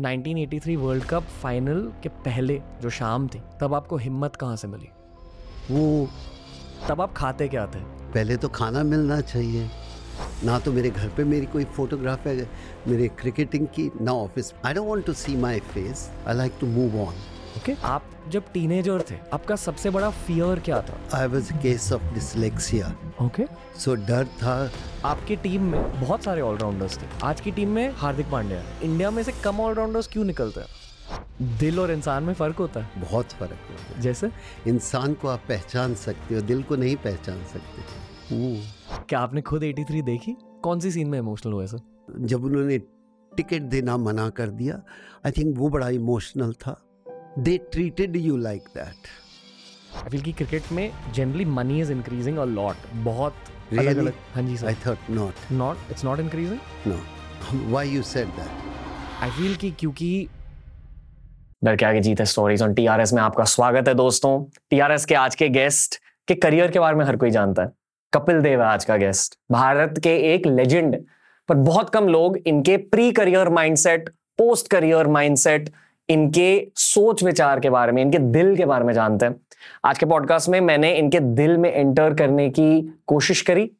1983 world cup final के पहले, जो शाम थी, तब आपको हिम्मत कहाँ से मिली? वो, तब आप खाते क्या थे? पहले तो खाना मिलना चाहिए। ना तो मेरे घर पे मेरी कोई फोटोग्राफ है मेरे क्रिकेटिंग की, ना office I don't want to see my face I like to move on okay आप जब टीनेजर थे आपका सबसे बड़ा फियर क्या था? I was a case of dyslexia okay so डर था। आपकी टीम में बहुत सारे ऑलराउंडर्स थे। आज की टीम में हार्दिक पांड्या इंडिया में से कम ऑलराउंडर्स क्यों निकलते हैं? दिल और इंसान में फ़र्क होता है। बहुत फ़र्क होता है। जैसे? इंसान को आप पहचान सकते हो दिल को नहीं पहचान सकते। क्या आपने खुद 83 देखी? कौन सी सीन में इमोशनल हुए सर जब उन्होंने टिकट देना मना कर दिया आई थिंक वो बड़ा इमोशनल था। They treated you like that I feel कि क्रिकेट में generally money is increasing a lot बहुत अलग Really? अलग हाँ जी sir I thought not not it's not increasing no why you said that I feel कि क्योंकि डर के आगे जीते स्टोरीज ऑन टीआरएस में आपका स्वागत है दोस्तों। टीआरएस के आज के गेस्ट के करियर के बारे में हर कोई जानता है। कपिल देव है आज का गेस्ट भारत के एक लेजेंड पर बहुत कम लोग इनके pre career mindset post career mindset इनके सोच विचार के बारे में, इनके दिल के बारे में जानते हैं। आज के पॉडकास्ट में मैंने इनके दिल में एंटर करने की कोशिश करी,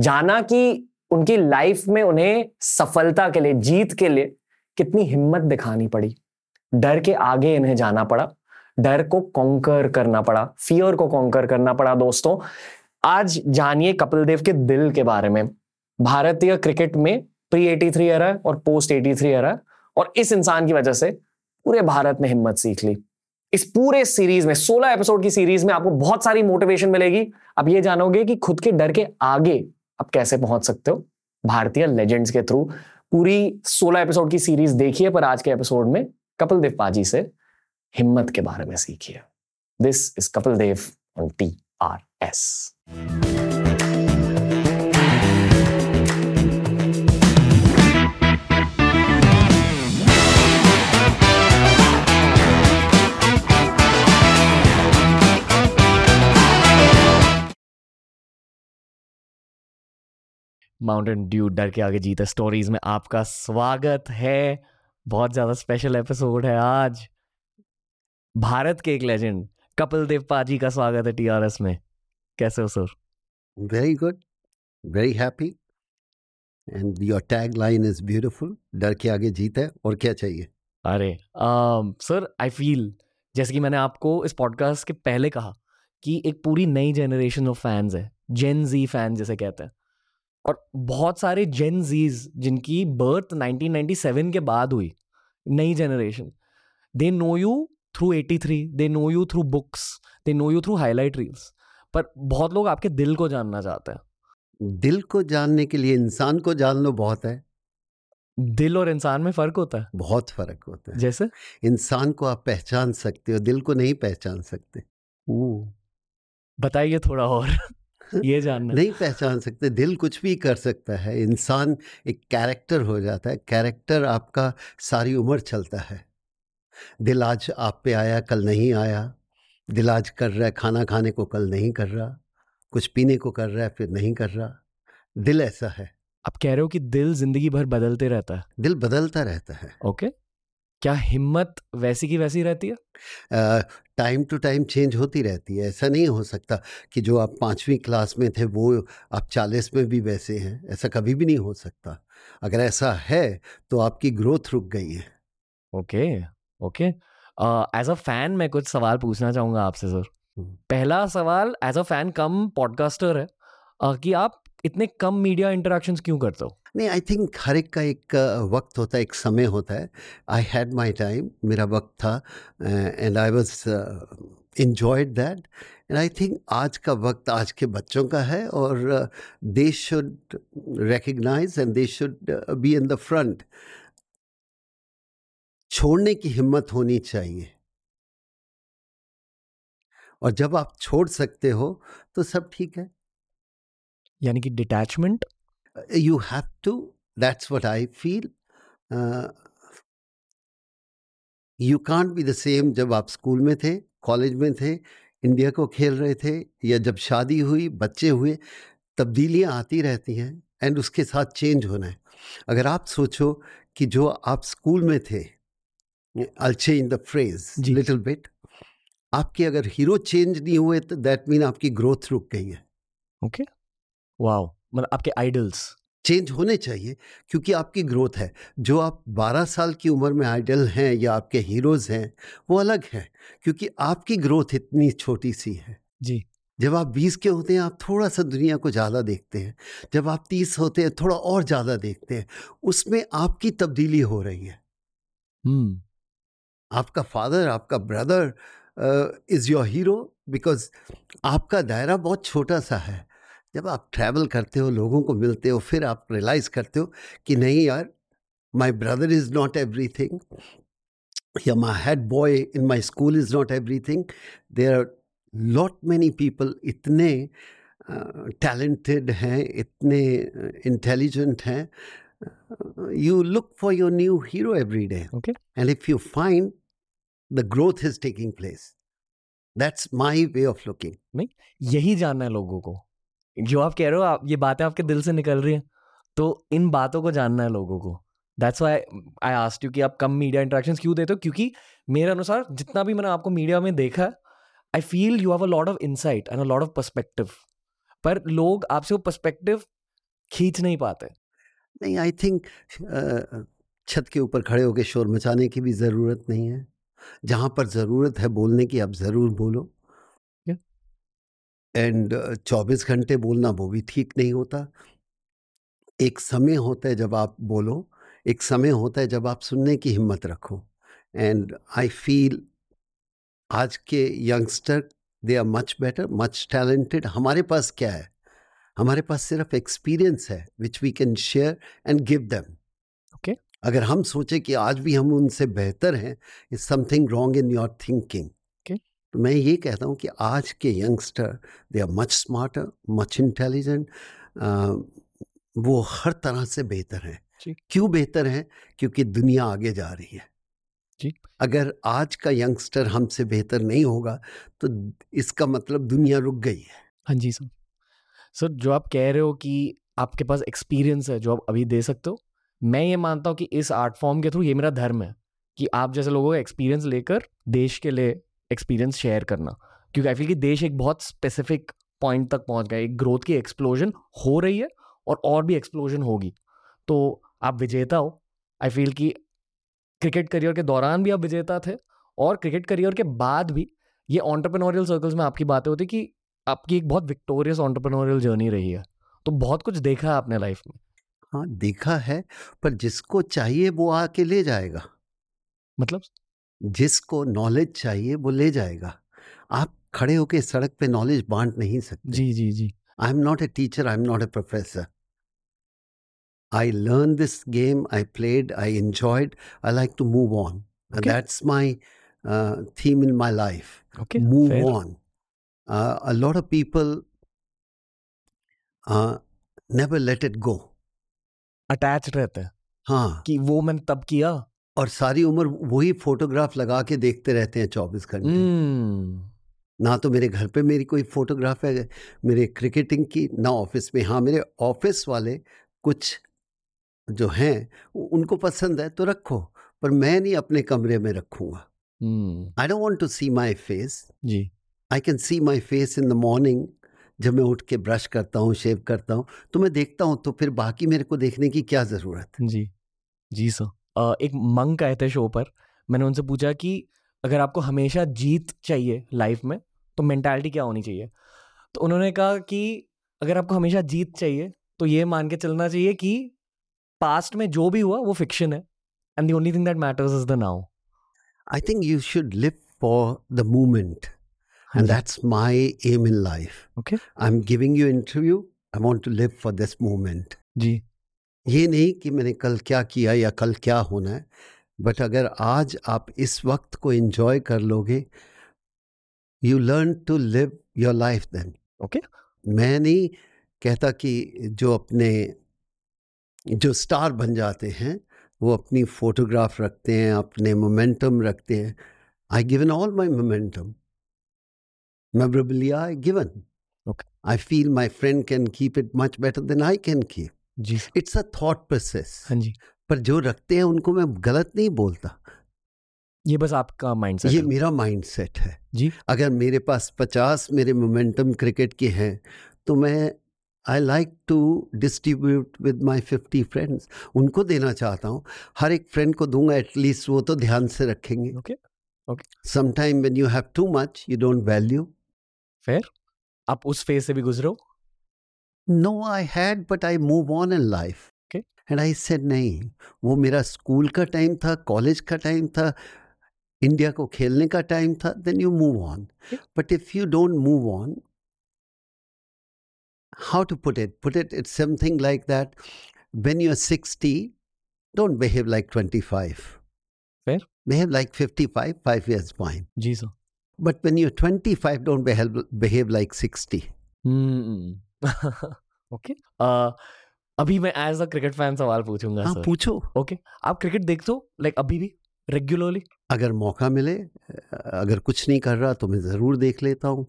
जाना कि उनकी लाइफ में उन्हें सफलता के लिए, जीत के लिए कितनी हिम्मत दिखानी पड़ी। डर के आगे इन्हें जाना पड़ा, डर को कॉन्कर करना पड़ा फियर को कॉन्कर करना पड़ा दोस्तों। आज जानिए कपिल देव के दिल के बारे में। भारतीय क्रिकेट में प्री 83 एरा है और पोस्ट 83 एरा है और इस इंसान की वजह से पूरे भारत ने हिम्मत सीख ली। इस पूरे सीरीज़ में 16 एपिसोड की सीरीज़ में आपको बहुत सारी मोटिवेशन मिलेगी। अब ये जानोगे कि खुद के डर के आगे आप कैसे पहुँच सकते हो भारतीय लेजेंड्स के थ्रू पूरी 16 एपिसोड की सीरीज़ देखिए पर आज के एपिसोड में कपिल देव पाजी से हिम्मत के बारे में सीखिए। This is Kapil Dev on T R S Mountain Dew डर के आगे जीता स्टोरीज में आपका स्वागत है। बहुत ज़्यादा स्पेशल एपिसोड है आज। भारत के एक लेजेंड कपिल देव पाजी का स्वागत है टीआरएस में। कैसे हो sir very good very happy and your tag line is beautiful डर के आगे जीत है और क्या चाहिए? अरे सर आई फील जैसे कि मैंने आपको इस पॉडकास्ट के पहले कहा कि एक पूरी नई जनरेशन ऑफ़ फैंस है जेन जी फ़ैन जिसे कहते हैं। और बहुत सारे जेन जीज जिनकी बर्थ 1997 के बाद हुई नई generation they know you through 83 they know you through books they know you through highlight reels पर बहुत लोग आपके दिल को जानना चाहते हैं। दिल को जानने के लिए इंसान को जान लो बहुत है। दिल और इंसान में फ़र्क होता है। बहुत फ़र्क होता है। जैसे? इंसान को आप पहचान सकते हो दिल को नहीं पहचान सकते। बताइए थोड़ा और। ये जानना नहीं पहचान सकते दिल कुछ भी कर सकता है इंसान एक कैरेक्टर हो जाता है कैरेक्टर आपका सारी उम्र चलता है। दिल आज आप पे आया कल नहीं आया दिल आज कर रहा है खाना खाने को कल नहीं कर रहा कुछ पीने को कर रहा है फिर नहीं कर रहा। दिल ऐसा है। आप कह रहे हो कि दिल ज़िंदगी भर बदलते रहता है। दिल बदलता रहता है। ओके। क्या हिम्मत वैसी की वैसी रहती है? टाइम टू टाइम चेंज होती रहती है ऐसा नहीं हो सकता कि जो आप पाँचवीं क्लास में थे वो आप चालीस में भी वैसे हैं ऐसा कभी भी नहीं हो सकता। अगर ऐसा है तो आपकी ग्रोथ रुक गई है। Okay okay. As a fan मैं कुछ सवाल पूछना चाहूँगा आपसे सर। पहला सवाल as a fan cum podcaster है uh, कि आप इतने कम मीडिया इंटरेक्शंस क्यों करते हो? नहीं आई थिंक हर एक का एक वक्त होता है, एक समय होता है। आई हैड माई टाइम मेरा वक्त था and I was enjoyed that and I think आज का वक्त आज के बच्चों का है और they should recognise and they should be in the front छोड़ने की हिम्मत होनी चाहिए। और जब आप छोड़ सकते हो तो सब ठीक है। यानी कि detachment you have to that's what i feel. Uh, you can't be the same जब आप स्कूल में थे कॉलेज में थे इंडिया को खेल रहे थे या जब शादी हुई बच्चे हुए तब्दीलियाँ आती रहती हैं एंड उसके साथ चेंज होना है। अगर आप सोचो कि जो आप स्कूल में थे I'll change the phrase ji. little आपके अगर हीरो चेंज नहीं हुए तो दैट मीन आपकी ग्रोथ रुक गई है। ओके वाओ मतलब आपके आइडल्स चेंज होने चाहिए क्योंकि आपकी ग्रोथ है। जो आप 12 साल की उम्र में आइडल हैं या आपके हीरोज हैं वो अलग है क्योंकि आपकी ग्रोथ इतनी छोटी सी है। जी। जब आप 20 के होते हैं आप थोड़ा सा दुनिया को ज़्यादा देखते हैं। जब आप 30 होते हैं थोड़ा और ज़्यादा देखते हैं। उसमें आपकी तब्दीली हो रही है। हम्म। आपका फादर आपका brother is your hero because आपका दायरा बहुत छोटा सा है। जब आप ट्रैवल करते हो लोगों को मिलते हो फिर आप रियलाइज़ करते हो कि नहीं यार my brother is not everything या my head boy in my school is not everything there are lot many people इतने टैलेंटेड हैं इतने इंटेलिजेंट हैं you look for your new hero every day. Okay. And if you find the growth is taking place, that's my way of looking. यही जानना है लोगों को जो आप कह रहे हो, आप, ये बातें आपके दिल से निकल रही हैं। तो इन बातों को जानना है लोगों को। That's why I asked you कि आप कम मीडिया इंट्रैक्शन क्यों देते हो? क्योंकि मेरे अनुसार जितना भी मैंने आपको मीडिया में देखा है I feel you have a lot of insight and a lot of perspective पर लोग आपसे वो पर्सपेक्टिव खींच नहीं पाते। नहीं आई थिंक छत के ऊपर खड़े होकर शोर मचाने की भी ज़रूरत नहीं है। जहाँ पर ज़रूरत है बोलने की आप ज़रूर बोलो. एंड चौबीस घंटे बोलना वो भी ठीक नहीं होता। एक समय होता है जब आप बोलो एक समय होता है जब आप सुनने की हिम्मत रखो। एंड आई फील आज के youngster they are much better much talented. हमारे पास क्या है? हमारे पास सिर्फ़ एक्सपीरियंस है which we can share and give them. Okay. अगर हम सोचें कि आज भी हम उनसे बेहतर हैं is something wrong in your thinking. तो मैं ये कहता हूँ कि आज के youngster they are much smarter much intelligent वो हर तरह से बेहतर हैं। क्यों बेहतर हैं? क्योंकि दुनिया आगे जा रही है। जी। अगर आज का यंगस्टर हमसे बेहतर नहीं होगा तो इसका मतलब दुनिया रुक गई है। हाँ जी सर। सर जो आप कह रहे हो कि आपके पास एक्सपीरियंस है जो आप अभी दे सकते हो मैं ये मानता हूँ कि इस आर्ट फॉर्म के थ्रू ये मेरा धर्म है कि आप जैसे लोगों का एक्सपीरियंस लेकर देश के लिए एक्सपीरियंस शेयर करना। क्योंकि आई फील कि देश एक बहुत स्पेसिफिक पॉइंट तक पहुँच गया एक ग्रोथ की एक्सप्लोजन हो रही है और और भी एक्सप्लोजन होगी। तो आप विजेता हो। आई फील कि क्रिकेट करियर के दौरान भी आप विजेता थे और क्रिकेट करियर के बाद भी ये ऑन्टरप्रेन्योरियल सर्कल्स में आपकी बातें होती कि आपकी एक बहुत विक्टोरियस ऑन्टरप्रेन्योरियल जर्नी रही है। तो बहुत कुछ देखा है आपने लाइफ में। हाँ देखा है पर जिसको चाहिए वो आके ले जाएगा। मतलब? जिसको नॉलेज चाहिए वो ले जाएगा। आप खड़े होके सड़क पे नॉलेज बांट नहीं सकते। जी जी जी। I am not a teacher I am not a professor I learn this game I played I enjoyed I like to move on Okay. That's my theme in my life okay move on. Uh, a lot of people uh, never let it go. Attach रहते हैं। हाँ। कि वो मैंने तब किया। और सारी उम्र वही फोटोग्राफ लगा के देखते रहते हैं चौबीस घंटे। हम्म। ना तो मेरे घर पे मेरी कोई फोटोग्राफ है मेरे क्रिकेटिंग की ना ऑफ़िस में। हाँ मेरे ऑफ़िस वाले कुछ जो हैं उनको पसंद है तो रखो पर मैं नहीं अपने कमरे में रखूँगा। I don't want to see my face ji. I can see my face in the morning जब मैं उठ के ब्रश करता हूँ शेव करता हूँ तो मैं देखता हूँ तो फिर बाकी मेरे को देखने की क्या ज़रूरत है? जी। जी सर एक मंक आए थे शो पर। मैंने उनसे पूछा कि अगर आपको हमेशा जीत चाहिए लाइफ में तो मेंटालिटी क्या होनी चाहिए? तो उन्होंने कहा कि अगर आपको हमेशा जीत चाहिए तो ये मान के चलना चाहिए कि पास्ट में जो भी हुआ वो फिक्शन है। And the only thing that matters is the now I think you should live for the moment and that's my aim in life okay I am giving you interview I want to live for this moment जी। ये नहीं कि मैंने कल क्या किया या कल क्या होना है बट अगर आज आप इस वक्त को एंजॉय कर लोगे you learn to live your life then okay मैं नहीं कहता कि जो अपने जो स्टार बन जाते हैं वो अपनी फोटोग्राफ रखते हैं अपने मोमेंटम रखते हैं। I given all my momentum memorabilia I given. I feel my friend can keep it much better than I can keep. जी It's a thought process. हाँ जी। पर जो रखते हैं उनको मैं गलत नहीं बोलता। ये बस आपका माइंडसेट ये मेरा माइंड सेट है। जी। अगर मेरे पास पचास मेरे मोमेंटम क्रिकेट के हैं तो मैं I like to distribute with my fifty friends उनको देना चाहता हूँ। हर एक फ्रेंड को दूँगा एटलीस्ट वो तो ध्यान से रखेंगे। Okay sometime when you have too much you don't value fair आप उस फ़ेज़ से भी गुजरे No I had but I move on in life Okay. And I said नहीं वो मेरा स्कूल का टाइम था कॉलेज का टाइम था इंडिया को खेलने का टाइम था then you move on Okay. But if you don't move on how to put it put it it's something like that when you're 60 don't behave like 25 Fair. behave like 55 5 years fine ji sir but when you're 25 don't behave behave like 60 okay? Uh, अभी मैं as a cricket fan सवाल पूछूँगा हाँ sir पूछो। Okay? आप cricket देखते हो like अभी भी रेगुलरली अगर मौका मिले अगर कुछ नहीं कर रहा तो मैं ज़रूर देख लेता हूँ।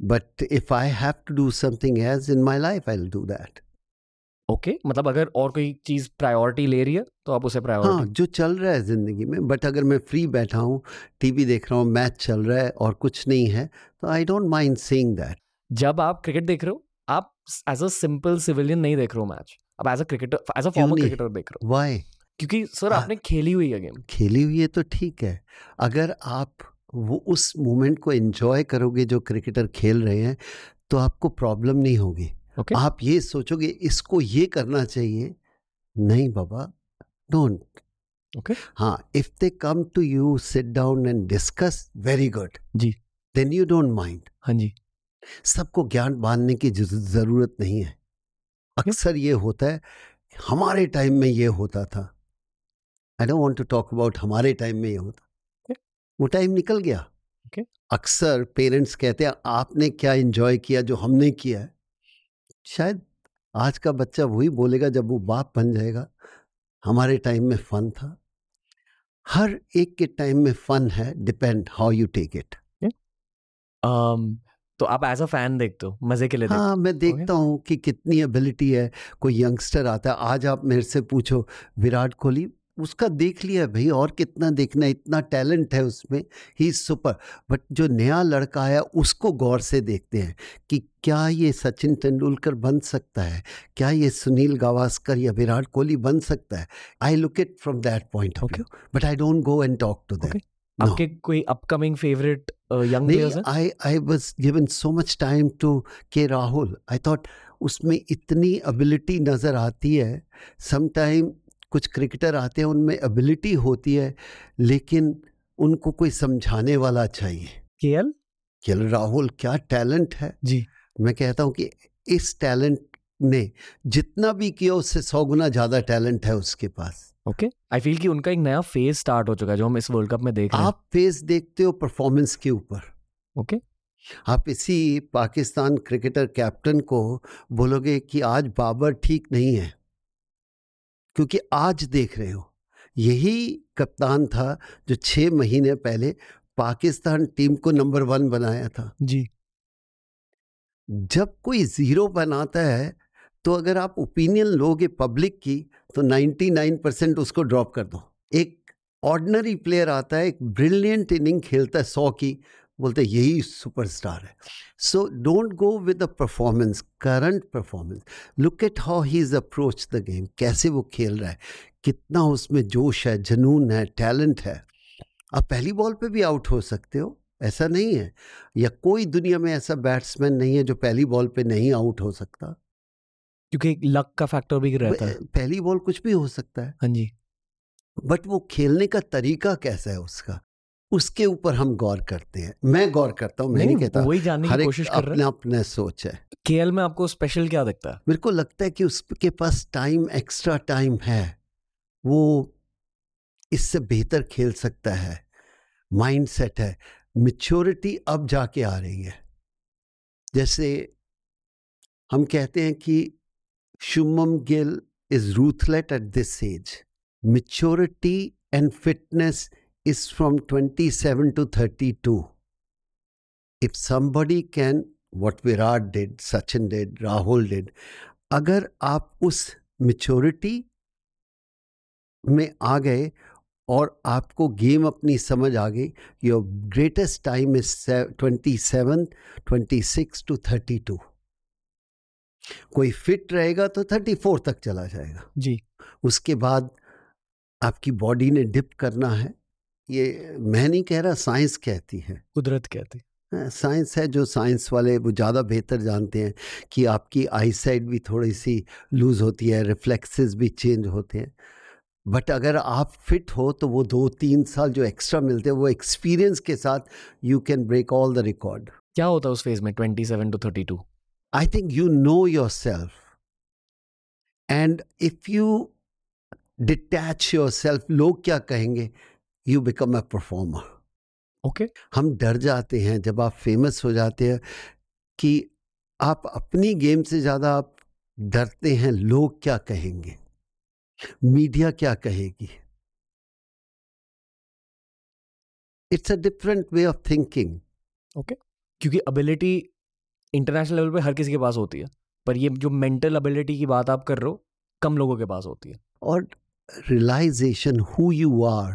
But if I have to do something as in my life I do that okay? मतलब अगर और कोई चीज़ प्रायोरिटी ले रही है तो आप उसे प्रायोरिटी हाँ जो चल रहा है ज़िंदगी में बट अगर मैं फ्री बैठा हूँ टीवी देख रहा हूँ मैच चल रहा है और कुछ नहीं है तो I don't mind seeing that जब आप क्रिकेट देख रहे हो आप एज अ सिंपल सिविलियन नहीं देख रहे हो मैच आप as a cricketer as a former cricketer देख रहे हो. वाई क्योंकि सर। आपने खेली हुई है गेम खेली हुई है तो ठीक है. अगर आप वो उस मोमेंट को एंजॉय करोगे जो क्रिकेटर खेल रहे हैं तो आपको प्रॉब्लम नहीं होगी. ओके आप ये सोचोगे इसको ये करना चाहिए. नहीं बाबा डोंट ओके हाँ if they come to you sit down and discuss very good ji. Then you don't mind हाँ जी. सबको ज्ञान बांधने की ज़रूरत नहीं है। अक्सर ये होता है हमारे टाइम में ये होता था। I don't want to talk about हमारे टाइम में ये होता। Okay. वो टाइम निकल गया। Okay. अक्सर पेरेंट्स कहते हैं आपने क्या एंजॉय किया जो हमने किया है? शायद आज का बच्चा वही बोलेगा जब वो बाप बन जाएगा। हमारे टाइम में फन था। हर एक के टाइम में फन है depend how you take it um, तो आप एज अ फ़ैन देखते हो मज़े के लिए देखते हाँ मैं देखता हूँ कि कितनी एबिलिटी है कोई यंगस्टर आता है आज आप मेरे से पूछो विराट कोहली उसका देख लिया भाई और कितना देखना है, इतना टैलेंट है उसमें ही इज़ सुपर बट जो नया लड़का आया उसको गौर से देखते हैं कि क्या ये सचिन तेंदुलकर बन सकता है क्या ये सुनील गावस्कर या विराट कोहली बन सकता है। I look it from that point of view but I don't go and talk to that आपके कोई upcoming favourite young I I was given so much time to के राहुल आई थॉट उसमें इतनी एबिलिटी नज़र आती है। सम टाइम कुछ cricketer आते हैं उनमें एबिलिटी होती है लेकिन उनको कोई समझाने वाला चाहिए। केएल कि राहुल क्या टैलेंट है? जी। मैं कहता हूँ कि इस टैलेंट ने जितना भी किया उससे सौ गुना ज़्यादा टैलेंट है उसके पास। ओके आई फील कि उनका एक नया फ़ेज़ स्टार्ट हो चुका है जो हम इस वर्ल्ड कप में देख रहे हैं। आप फेस देखते हो परफॉर्मेंस के ऊपर। ओके आप इसी पाकिस्तान क्रिकेटर कैप्टन को बोलोगे कि आज बाबर ठीक नहीं है। क्योंकि आज देख रहे हो। यही कप्तान था जो छः महीने पहले पाकिस्तान टीम को नंबर वन बनाया था। जी। जब कोई ज़ीरो बनाता है तो अगर आप ओपिनियन लोगे पब्लिक की तो 99 परसेंट उसको ड्रॉप कर दो। एक ऑर्डनरी प्लेयर आता है, एक ब्रिलियंट इनिंग खेलता है, सौ की, बोलते यही सुपरस्टार है। So don't go with the performance current performance look at how he is approach the game कैसे वो खेल रहा है, कितना उसमें जोश है, जुनून है टैलेंट है। आप पहली बॉल पे भी आउट हो सकते हो, ऐसा नहीं है। या कोई दुनिया में ऐसा बैट्समैन नहीं है जो पहली बॉल पे नहीं आउट हो सकता। क्योंकि एक लक का फैक्टर भी रहता है। पहली बॉल कुछ भी हो सकता है। हाँ जी। बट वो खेलने का तरीका कैसा है उसका? उसके ऊपर हम गौर करते हैं। मैं गौर करता हूँ मैं नहीं कहता। वही जानने की कोशिश कर रहे अपना अपना सोच है। केएल में आपको स्पेशल क्या दिखता है? मेरे को लगता है कि उसके पास टाइम एक्स्ट्रा टाइम है। वो इससे बेहतर खेल सकता है। माइंड सेट है। मिच्योरिटी अब जाके आ रही है। जैसे हम कहते हैं कि Shubman Gill is ruthless at this age maturity and fitness is from 27 to 32. If somebody can, what Virat did, Sachin did, Rahul did, अगर आप उस मेच्योरिटी में आ गए और आपको गेम अपनी समझ आ गई your greatest time is twenty seven twenty six to thirty two कोई फिट रहेगा तो थर्टी फोर तक चला जाएगा। जी। उसके बाद आपकी बॉडी ने डिप करना है। ये मैं नहीं कह रहा साइंस कहती है। कुदरत कहती है। साइंस है जो साइंस वाले वो ज़्यादा बेहतर जानते हैं कि आपकी आई साइड भी थोड़ी सी लूज़ होती है रिफ्लेक्सेस भी चेंज होते हैं। बट अगर आप फिट हो तो वो दो तीन साल जो एक्स्ट्रा मिलते हैं वो एक्सपीरियंस के साथ you can break all the record. क्या होता है उस फ़ेज़ में twenty seven to thirty two? I think you know yourself. And if you detach yourself, लोग क्या कहेंगे? You become a performer okay हम डर जाते हैं जब आप फ़ेमस हो जाते हैं कि आप अपनी गेम से ज़्यादा आप डरते हैं लोग क्या कहेंगे? मीडिया क्या कहेगी? It's a different way of thinking okay क्योंकि अबिलिटी इंटरनेशनल लेवल पे हर किसी के पास होती है पर ये जो मेंटल एबिलिटी की बात आप कर रहे हो कम लोगों के पास होती है। और realisation who you are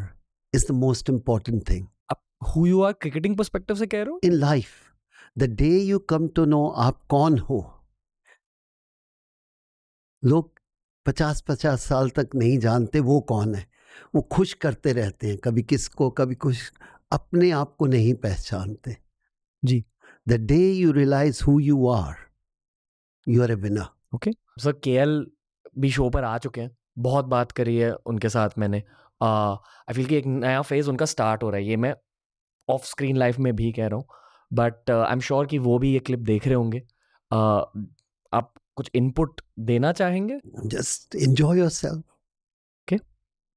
is the most important thing आप who you are cricketing perspective से कह रहे हो? In life the day you come to know आप कौन हो। लोग पचास पचास साल तक नहीं जानते वो कौन है। वो खुश करते रहते हैं कभी किसको कभी कुछ अपने आप को नहीं पहचानते। जी। The day you realize who you are, you are a winner. Okay sir के भी शो पर आ चुके हैं। बहुत बात करी है उनके साथ मैंने। आई फील कि एक नया फ़ेज़ उनका स्टार्ट हो रहा है। ये मैं ऑफ़ स्क्रीन लाइफ में भी कह रहा हूँ। बट आई एम श्योर कि वो भी ये क्लिप देख रहे होंगे। uh, आप कुछ इनपुट देना चाहेंगे? Just enjoy yourself okay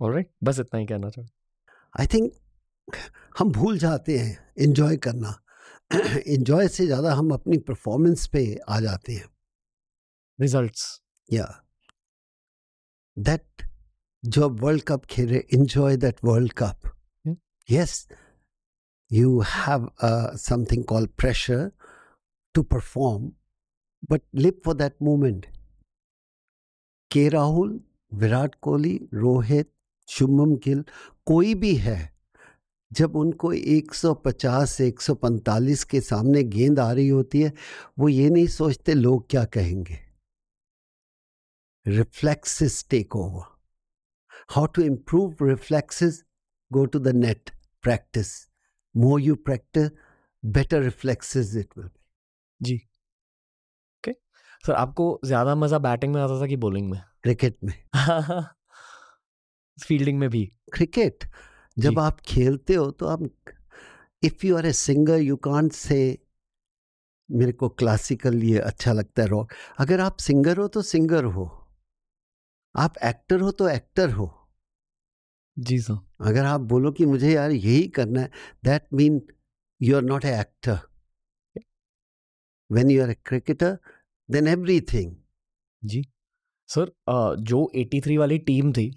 alright बस इतना ही कहना चाहूँ आई थिंक हम भूल जाते हैं एंजॉय करना। इंजॉय से ज़्यादा हम अपनी परफॉर्मेंस पे आ जाते हैं। रिजल्ट्स या दैट जो आप वर्ल्ड कप खेल रहे enjoy that world cup yes you have something called pressure to perform, but live for that moment. के राहुल विराट कोहली रोहित शुभम गिल कोई भी है जब उनको 150 से 145 के सामने गेंद आ रही होती है वो ये नहीं सोचते लोग क्या कहेंगे। Reflexes take over how to improve reflexes go to the net practice more you practice better reflexes it will ji. Okay sir आपको ज़्यादा मज़ा बैटिंग में आता था कि बॉलिंग में? क्रिकेट में। फील्डिंग में भी। क्रिकेट जब आप खेलते हो तो आप if you are a singer you can't say मेरे को क्लासिकल ये अच्छा लगता है रॉक अगर आप सिंगर हो तो सिंगर हो। आप एक्टर हो तो एक्टर हो। जी सर। अगर आप बोलो कि मुझे यार यही करना है that mean you are not a actor when you are a cricketer then everything ji. Sir जो 83 वाली टीम थी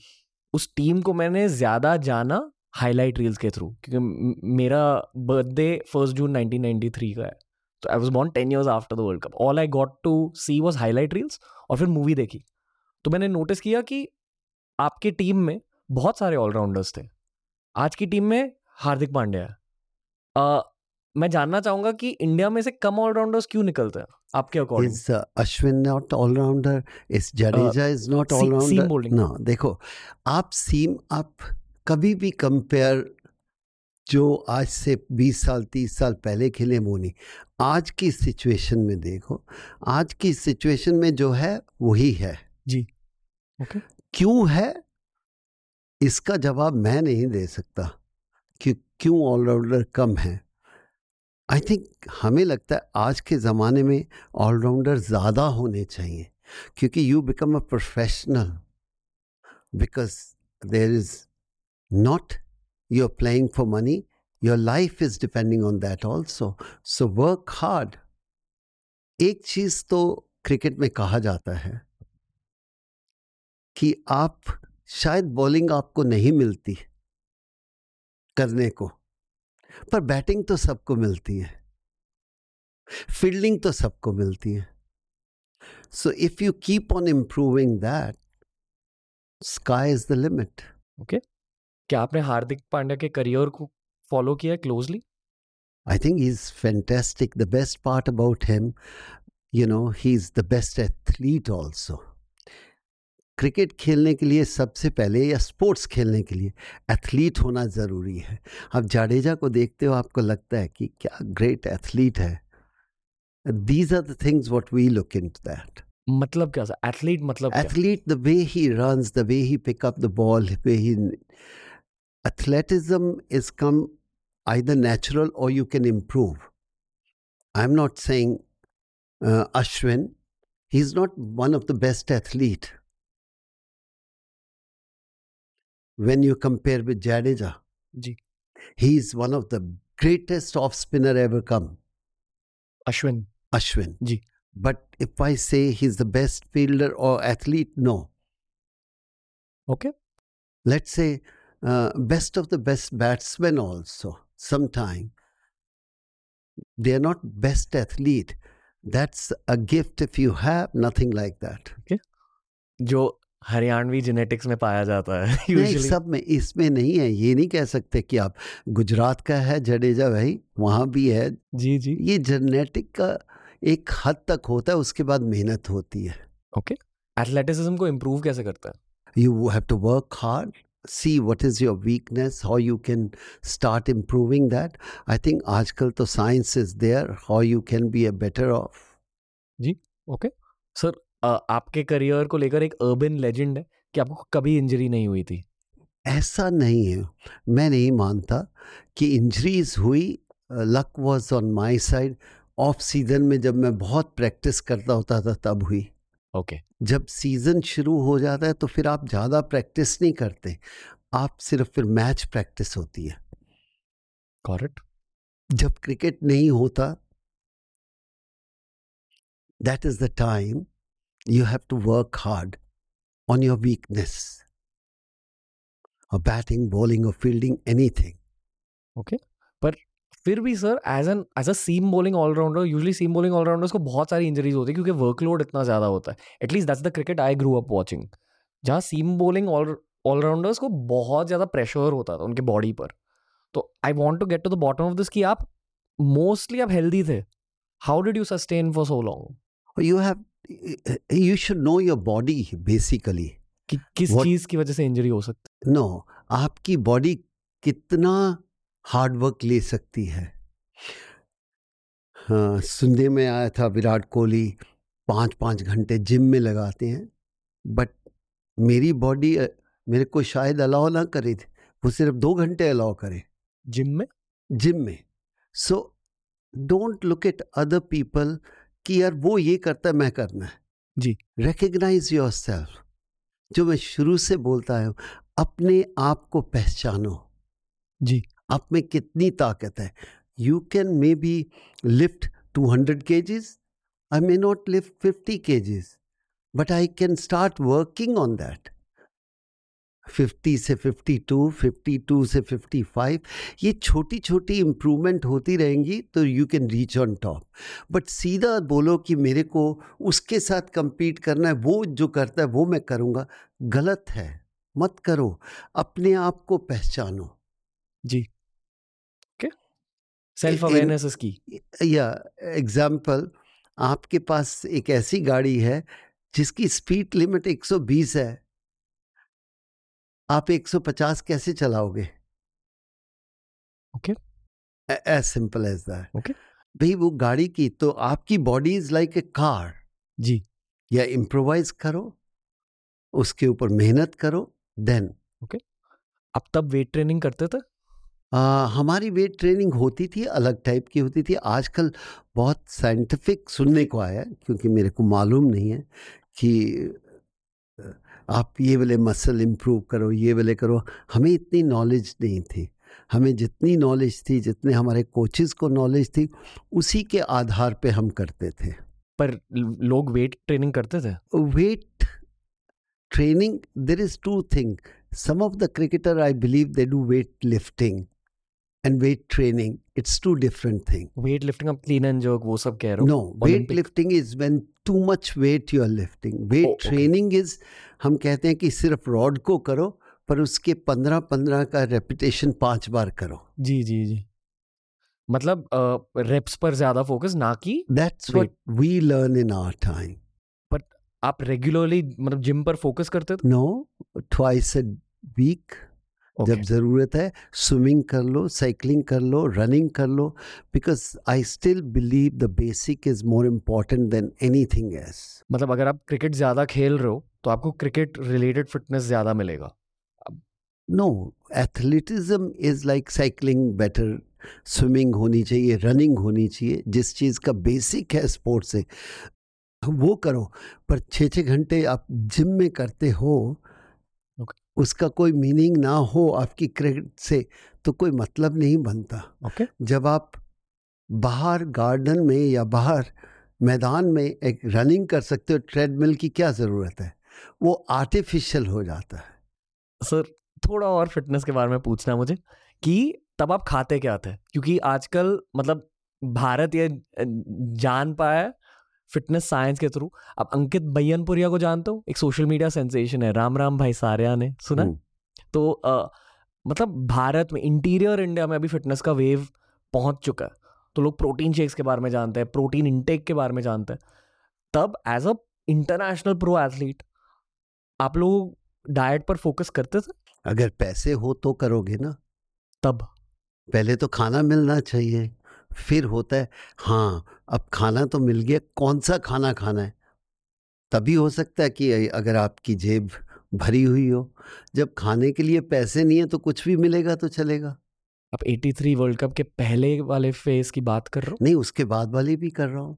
उस टीम को मैंने ज़्यादा जाना हाईलाइट रील्स के थ्रू क्योंकि मेरा बर्थडे फ़र्स्ट जून 1993 का है। तो I was born ten years after the world cup all I got to see was highlight reels और फिर मूवी देखी। तो मैंने नोटिस किया कि आपकी टीम में बहुत सारे ऑलराउंडर्स थे। आज की टीम में हार्दिक पांड्या है। मैं जानना चाहूँगा कि इंडिया में से कम ऑलराउंडर्स क्यों निकलते हैं आपके according is Ashwin not allrounder is Jadeja is not allrounder ना देखो आप सीम आप कभी भी कंपेयर जो आज से 20 साल 30 साल पहले खेले वो नहीं। आज की सिचुएशन में देखो आज की सिचुएशन में जो है वही है। जी ओके। okay. क्यों है? इसका जवाब मैं नहीं दे सकता कि क्यों ऑलराउंडर कम है। आई थिंक हमें लगता है आज के ज़माने में ऑलराउंडर ज़्यादा होने चाहिए क्योंकि you become a professional because there is not you're playing for money, your life is depending on that also. So work hard. एक चीज़ तो क्रिकेट में कहा जाता है कि आप शायद बॉलिंग आपको नहीं मिलती करने को पर बैटिंग तो सबको मिलती है फील्डिंग तो सबको मिलती है so if you keep on improving that sky is the limit okay क्या आपने हार्दिक पांड्या के करियर को फॉलो किया closely I think he's fantastic. The best part about him, you know, he's the best athlete also. Cricket खेलने के लिए सबसे पहले या स्पोर्ट्स खेलने के लिए एथलीट होना ज़रूरी है आप जाडेजा को देखते हो आपको लगता है कि क्या ग्रेट एथलीट है these are the things what we look into that मतलब क्या एथलीट मतलब क्या? The the way he runs the way he pick up the ball the way he athleticism is come either natural or you can improve. I'm not saying uh, Ashwin, he's not one of the best athlete. When you compare with Jadeja, he's one of the greatest off spinner ever come. Ashwin. Ashwin. Ji. But if I say he's the best fielder or athlete, no. Okay. Let's say uh, best of the best batsmen also sometime they are not best athlete that's a gift if you have nothing like that okay. जो Haryanvi genetics में पाया जाता है नहीं सब में इसमें नहीं है ये नहीं कह सकते कि आप गुजरात का है जडेजा भाई वहाँ भी है जी जी ये जेनेटिक का एक हद तक होता है उसके बाद मेहनत होती है ओके okay. एथलेटिसिज्म को इम्प्रूव कैसे करता है you have to work see what is your weakness how you can start improving that I think आज कल तो science is there how you can be a better of ji okay sir आपके career को लेकर एक urban legend है कि आपको कभी इंजरी नहीं हुई थी? ऐसा नहीं है। मैं नहीं मानता कि इंजरीज हुई luck was on my side off season में जब मैं बहुत प्रैक्टिस करता होता था तब हुई। ओके। जब सीज़न शुरू हो जाता है तो फिर आप ज़्यादा प्रैक्टिस नहीं करते आप सिर्फ़ फिर मैच प्रैक्टिस होती है। करेक्ट। जब क्रिकेट नहीं होता that is the time you have to work hard on your weakness. और बैटिंग बॉलिंग और फील्डिंग एनीथिंग। ओके। okay. फिर भी sir as an as a seam bowling allrounder usually seam bowling allrounders को बहुत सारी injuries होती है क्योंकि वर्कलोड इतना ज़्यादा होता है। At least that's the cricket I grew up watching जहाँ सीम बॉलिंग ऑलराउंडर्स को बहुत ज़्यादा प्रेशर होता था उनके बॉडी पर। तो I want to get to the bottom of this कि आप मोस्टली आप हेल्दी थे। How did you sustain for so long you have you should know your body basically. कि किस चीज़ की वजह से इंजरी हो सकती नो no आपकी बॉडी कितना हार्ड वर्क ले सकती है। हाँ सुनने में आया था विराट कोहली पाँच पाँच घंटे जिम में लगाते हैं बट मेरी बॉडी मेरे को शायद अलाउ ना करे थे वो सिर्फ़ दो घंटे अलाउ करे। जिम में? जिम में। So don't look at other people कि यार वो ये करता है मैं करना है। जी। रिकग्नाइज योर सेल्फ जो मैं शुरू से बोलता हूँ अपने आप को पहचानो। जी। आप में कितनी ताकत है। You can maybe lift two hundred KGs I may not lift fifty KGs but I can start working on that fifty से फिफ्टी टू फिफ्टी टू से फिफ्टी फाइव ये छोटी छोटी इम्प्रूवमेंट होती रहेंगी तो you can reach on top but सीधा बोलो कि मेरे को उसके साथ compete करना है, वो जो करता है, वो मैं करूँगा। गलत है, मत करो, अपने आप को पहचानो। जी। सेल्फ अवेयरनेस इसकी या एग्ज़ाम्पल आपके पास एक ऐसी गाड़ी है जिसकी स्पीड लिमिट 120 है। आप 150 कैसे चलाओगे? Okay. As simple as that Okay. भाई वो गाड़ी की तो आपकी body is like a car जी। या इम्प्रोवाइज करो उसके ऊपर मेहनत करो देन ओके। okay. आप तब वेट ट्रेनिंग करते थे? आ, हमारी वेट ट्रेनिंग होती थी अलग टाइप की होती थी। आजकल बहुत साइंटिफिक सुनने को आया क्योंकि मेरे को मालूम नहीं है कि आप ये वाले मसल इम्प्रूव करो ये वाले करो। हमें इतनी नॉलेज नहीं थी। हमें जितनी नॉलेज थी जितने हमारे कोचेज़ को नॉलेज थी उसी के आधार पे हम करते थे। पर लोग वेट ट्रेनिंग करते थे? Weight training there is two thing. some of the cricketer i believe they do weight lifting and weight training it's two different thing. Weight lifting आप क्लीन एंड जर्क वो सब कह रहे हो? No weight Olympic- lifting is when too much weight you are lifting. Weight Oh, okay. training is हम कहते हैं कि सिर्फ़ रॉड को करो पर उसके पंद्रह पंद्रह का रेपिटेशन पाँच बार करो। जी जी जी। मतलब रेप्स पर ज़्यादा फोकस ना कि that's what we learn in our time आप रेगुलरली मतलब जिम पर फोकस करते थे नो ट्वाइस अ वीक जब ज़रूरत है स्विमिंग कर लो साइकिलिंग कर लो रनिंग कर लो because I still believe the basic is more important than anything as मतलब अगर आप क्रिकेट ज़्यादा खेल रहे हो तो आपको क्रिकेट रिलेटेड फिटनेस ज़्यादा मिलेगा। No athleticism is like cycling better swimming होनी चाहिए रनिंग होनी चाहिए जिस चीज़ का बेसिक है स्पोर्ट्स से। वो करो पर छः छः घंटे आप जिम में करते हो okay. उसका कोई मीनिंग ना हो आपकी क्रेडिट से तो कोई मतलब नहीं बनता। okay. जब आप बाहर गार्डन में या बाहर मैदान में एक रनिंग कर सकते हो ट्रेडमिल की क्या ज़रूरत है? वो आर्टिफिशियल हो जाता है। सर थोड़ा और फिटनेस के बारे में पूछना मुझे कि तब आप खाते क्या थे? क्योंकि आजकल मतलब भारत ये जान पाया फिटनेस साइंस के थ्रू। आप अंकित बैयनपुरिया को जानते हो? एक सोशल मीडिया सेंसेशन है राम राम भाई सारिया ने सुना? तो आ, मतलब भारत में इंटीरियर इंडिया में अभी फिटनेस का वेव पहुँच चुका है। तो लोग प्रोटीन शेक्स के बारे में जानते हैं प्रोटीन इंटेक के बारे में जानते हैं। तब as a international pro athlete आप लोग डाइट पर फोकस करते थे? अगर पैसे हो तो करोगे ना। तब। पहले तो खाना मिलना चाहिए। फिर होता है हाँ अब खाना तो मिल गया कौन सा खाना खाना है? तभी हो सकता है कि अगर आपकी जेब भरी हुई हो जब खाने के लिए पैसे नहीं है तो कुछ भी मिलेगा तो चलेगा। आप 83 वर्ल्ड कप के पहले वाले फ़ेज़ की बात कर रहा हूँ? नहीं उसके बाद वाली भी कर रहा हूँ।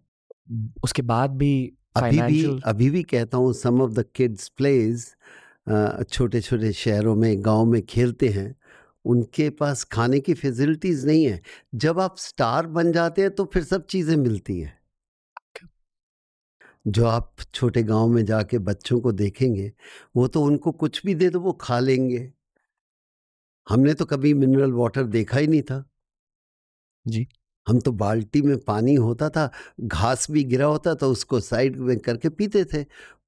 उसके बाद भी अभी भी अभी भी कहता हूँ some of the kids plays छोटे छोटे शहरों में गाँव में खेलते हैं। उनके पास खाने की फैसिलिटीज़ नहीं है। जब आप स्टार बन जाते हैं तो फिर सब चीज़ें मिलती हैं। जो आप छोटे गाँव में जाके बच्चों को देखेंगे वो तो उनको कुछ भी दे दो वो खा लेंगे। हमने तो कभी मिनरल वाटर देखा ही नहीं था। जी। हम तो बाल्टी में पानी होता था घास भी गिरा होता था उसको साइड में करके पीते थे।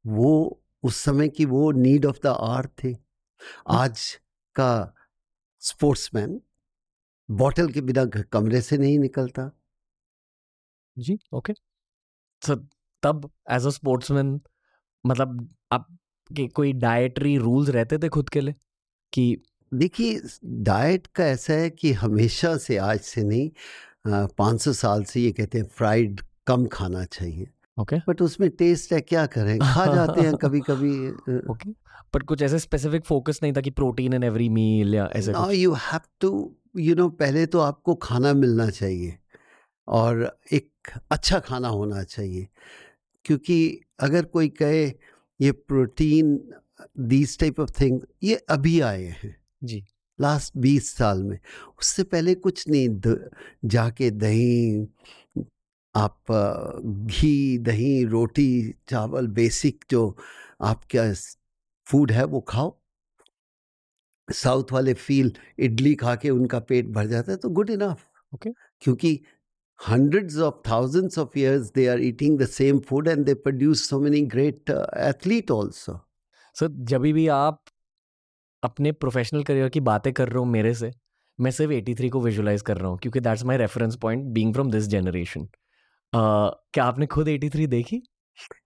वो उस समय की वो नीड ऑफ़ द आर थे। हाँ। आज का स्पोर्ट्समैन बॉटल के बिना कमरे से नहीं निकलता। जी ओके। so, तब एज अ स्पोर्ट्समैन मतलब आप के कोई डाइटरी रूल्स रहते थे खुद के लिए? कि देखिए डाइट का ऐसा है कि हमेशा से आज से नहीं पाँच सौ साल से ये कहते हैं फ्राइड कम खाना चाहिए। ओके। बट उसमें टेस्ट है क्या करें? खा जाते हैं कभी कभी ओके। बट कुछ ऐसे स्पेसिफिक फोकस नहीं था कि प्रोटीन इन एवरी मील या ऐसे no you have to you know पहले तो आपको खाना मिलना चाहिए और एक अच्छा खाना होना चाहिए। क्योंकि अगर कोई कहे ये protein these type of thing ये अभी आए हैं। जी। लास्ट बीस साल में। उससे पहले कुछ नहीं द, जाके दही आप घी दही रोटी चावल बेसिक जो आपका फ़ूड है वो खाओ। साउथ वाले फील इडली खा के उनका पेट भर जाता है तो गुड इनफ ओके क्योंकि hundreds of thousands of years they are eating the same food and they produce so many great uh, athlete also sir so, जब भी आप अपने प्रोफेशनल करियर की बातें कर रहे हो मेरे से मैं सिर्फ़ 83 को विजुलाइज कर रहा हूँ क्योंकि that's my reference point being from this generation क्या आपने खुद 83 देखी?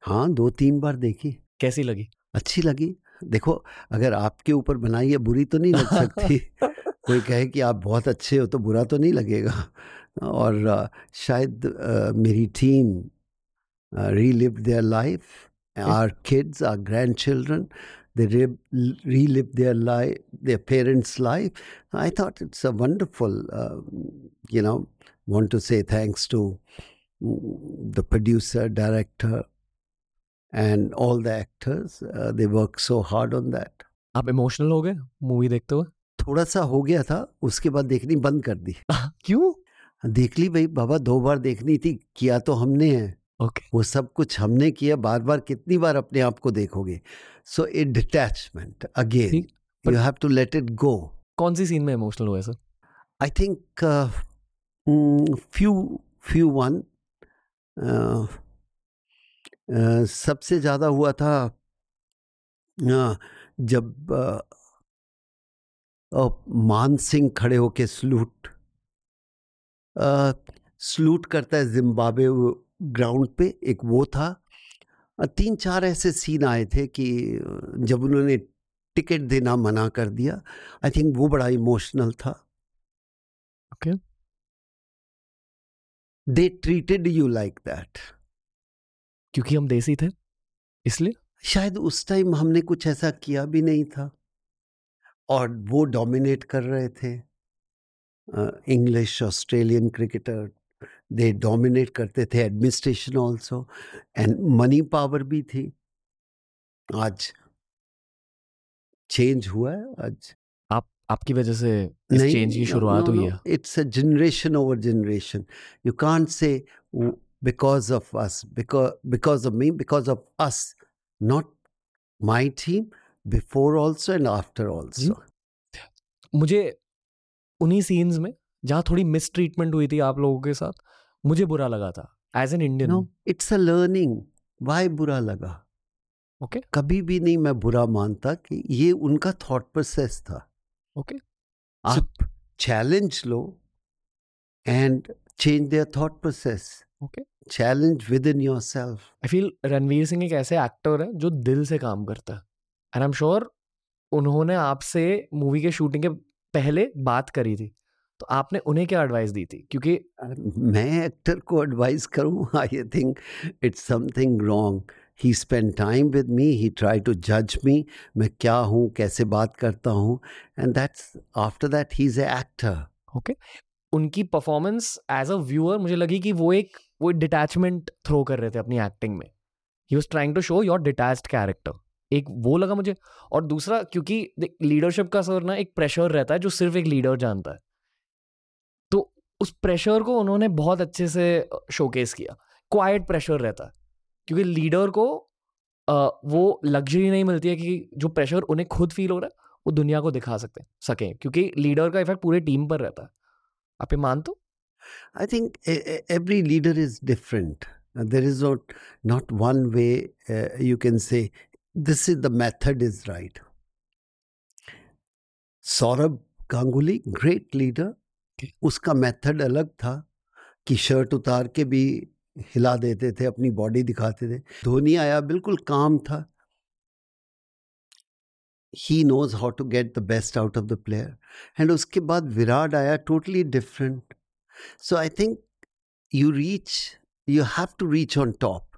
हाँ दो तीन बार देखी। कैसी लगी? अच्छी लगी। देखो अगर आपके ऊपर बनाई है बुरी तो नहीं लग सकती। कोई कहे कि आप बहुत अच्छे हो तो बुरा तो नहीं लगेगा। और शायद मेरी team relive their life our kids our grandchildren they re- relive their life, their parents' life. I thought it's a wonderful, uh, you know, want to say thanks to the producer, director, and all the actors. Uh, they work so hard on that. आप emotional हो गए? Movie देखते हुए? थोड़ा सा हो गया था उसके बाद देखनी बंद कर दी। क्यों? देख ली भाई बाबा दो बार देखनी थी किया तो हमने है। ओके वो सब कुछ हमने किया बार बार कितनी बार अपने आप को देखोगे। So a detachment again you have to let it go कौन सी सीन में इमोशनल हुए sir I think few few one सबसे ज़्यादा हुआ था जब मान सिंह खड़े होके सलूट सलूट करता है जिम्बाब्वे ग्राउंड पे, एक वो था तीन चार ऐसे सीन आए थे कि जब उन्होंने टिकट देना मना कर दिया, आई थिंक वो बड़ा इमोशनल था okay Okay. They treated you like that क्योंकि हम देसी थे इसलिए? शायद उस टाइम हमने कुछ ऐसा किया भी नहीं था। और वो डोमिनेट कर रहे थे। English Australian cricketer they dominate करते थे administration also and money power भी थी। आज चेंज हुआ है आज आपकी वजह से इस चेंज की शुरुआत हुई है? It's a generation over generation you can't say because of us because of me because of us not my team before also and after also मुझे उन्हीं सीन्स में जहाँ थोड़ी मिस ट्रीटमेंट हुई थी आप लोगों के साथ मुझे बुरा लगा था as an Indian it's a learning why बुरा लगा? Okay okay. कभी भी नहीं मैं बुरा मानता कि ये उनका थॉट प्रोसेस था। ओके। आप challenge low and change their thought process. Okay. Challenge within yourself I feel Ranveer Singh एक ऐसे एक्टर है जो दिल से काम करता है। एंड आई एम श्योर उन्होंने आपसे मूवी के शूटिंग के पहले बात करी थी। तो आपने उन्हें क्या एडवाइस दी थी? क्योंकि मैं एक्टर को एडवाइस करूँ? I think it's something wrong he spend time with me he try to जज मी मैं क्या हूँ? कैसे बात करता हूँ? And that's after that he is a actor okay उनकी परफॉर्मेंस एज अ व्यूअर मुझे लगी कि वो एक, वो डिटैचमेंट थ्रो कर रहे थे अपनी एक्टिंग में. He was trying to show your detached character एक वो लगा मुझे। और दूसरा, क्योंकि लीडरशिप का सर ना एक प्रेशर रहता है जो सिर्फ़ एक लीडर जानता है. तो उस प्रेशर को उन्होंने बहुत अच्छे से शोकेस किया. क्वाइट प्रेशर रहता है. क्योंकि लीडर को वो लग्जरी नहीं मिलती है कि जो प्रेशर उन्हें खुद फील हो रहा है वो दुनिया को दिखा सकते सकें। क्योंकि लीडर का इफ़ेक्ट पूरे टीम पर रहता है। आप ये मान तो I think every leader is different there is not not one way you can say this is the method is right Sourav Ganguly great leader उसका मेथड अलग था। कि शर्ट उतार के भी हिला देते थे अपनी बॉडी दिखाते थे। धोनी आया बिल्कुल काम था। He knows how to get the best out of the player and उसके बाद विराट आया totally different so I think you reach you have to reach on top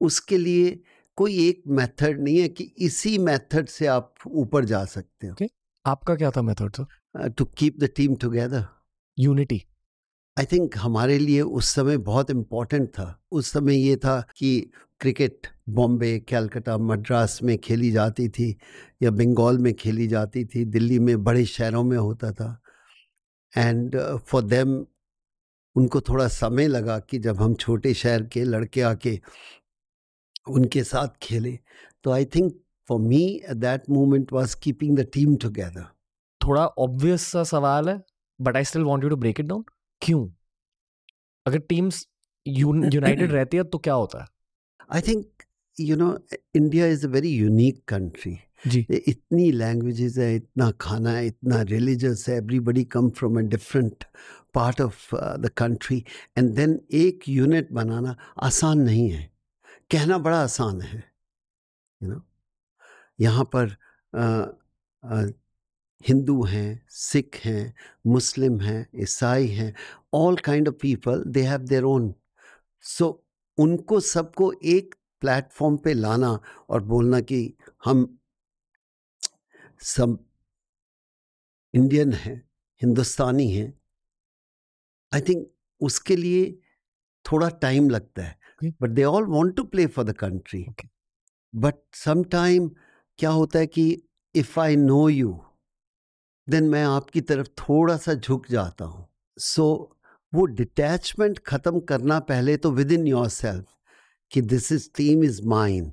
उसके लिए कोई एक मेथड नहीं है कि इसी मेथड से आप ऊपर जा सकते हो। Okay. आपका क्या था method sir to keep the team together unity I think हमारे लिए उस समय बहुत इम्पोर्टेंट था। उस समय ये था कि क्रिकेट बॉम्बे कैलकाटा मद्रास में खेली जाती थी या बंगाल में खेली जाती थी। दिल्ली में बड़े शहरों में होता था। एंड फॉर देम उनको थोड़ा समय लगा कि जब हम छोटे शहर के लड़के आके उनके साथ खेले। तो I think for me that moment was keeping the team together थोड़ा ऑब्वियस सा सवाल है but I still want you to break it down क्यों? अगर टीम्स यूनाइटेड रहती है तो क्या होता है? I think you know India is a very unique country जी। इतनी लैंग्वेजेस है इतना खाना है इतना रिलीजस है everybody come from a different part of the country and then एक यूनिट बनाना आसान नहीं है। कहना बड़ा आसान है यू नो यहाँ पर uh, uh, हिंदू हैं सिख हैं मुस्लिम हैं ईसाई हैं all kind of people they have their own so उनको सबको एक प्लेटफॉर्म पे लाना और बोलना कि हम सब इंडियन हैं हिंदुस्तानी हैं आई थिंक उसके लिए थोड़ा टाइम लगता है। But they all want to play for the country but some time क्या होता है कि if I know you then मैं आपकी तरफ़ थोड़ा सा झुक जाता हूँ। सो so, वो डिटैचमेंट ख़त्म करना पहले तो विद इन योर सेल्फ कि this is team is mine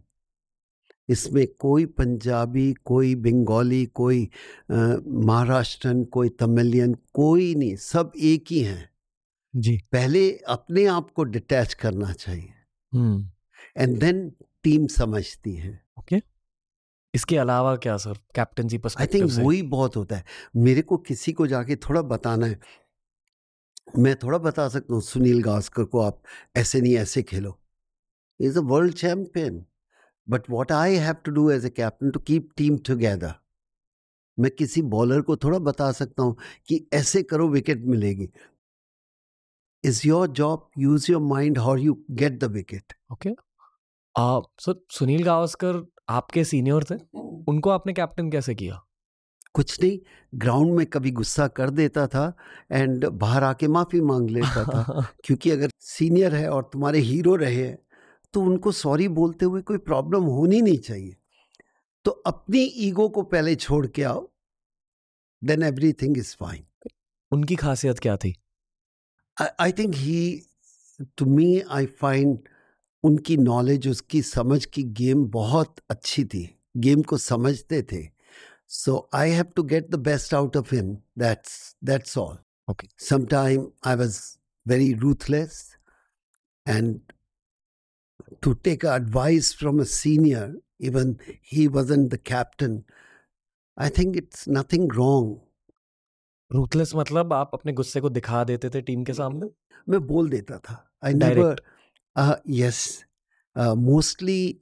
इसमें कोई पंजाबी कोई बंगाली कोई महाराष्ट्रन कोई तमिलियन कोई नहीं सब एक ही हैं। जी। पहले अपने आप को डिटैच करना चाहिए। एंड देन टीम समझती है। ओके इसके अलावा क्या सर? कैप्टनसी आई थिंक वही बहुत होता है। मेरे को किसी को जाके थोड़ा बताना है। मैं थोड़ा बता सकता हूँ सुनील गावस्कर को आप ऐसे नहीं ऐसे खेलो। Is a world champion but what I have to do as a captain to keep team together मैं किसी बॉलर को थोड़ा बता सकता हूँ कि ऐसे करो विकेट मिलेगी। Is your job use your mind how you get the wicket okay sir Sunil Gavaskar आपके सीनियर थे उनको आपने कैप्टन कैसे किया? कुछ नहीं ग्राउंड में कभी गुस्सा कर देता था एंड बाहर आके माफ़ी मांग लेता था। क्योंकि अगर सीनियर है और तुम्हारे हीरो रहे हैं तो उनको सॉरी बोलते हुए कोई प्रॉब्लम होनी नहीं चाहिए। तो अपनी ईगो को पहले छोड़ के आओ देन एवरीथिंग इज़ फाइन उनकी खासियत क्या थी? I think he to me I find उनकी नॉलेज उसकी समझ की गेम बहुत अच्छी थी। गेम को समझते थे। So I have to get the best out of him that's that's all Okay. sometime i was very ruthless and to take advice from a senior even he wasn't the captain i think it's nothing wrong. Ruthless मतलब आप अपने गुस्से को दिखा देते थे team के सामने? मैं बोल देता था। I never Direct. Yes mostly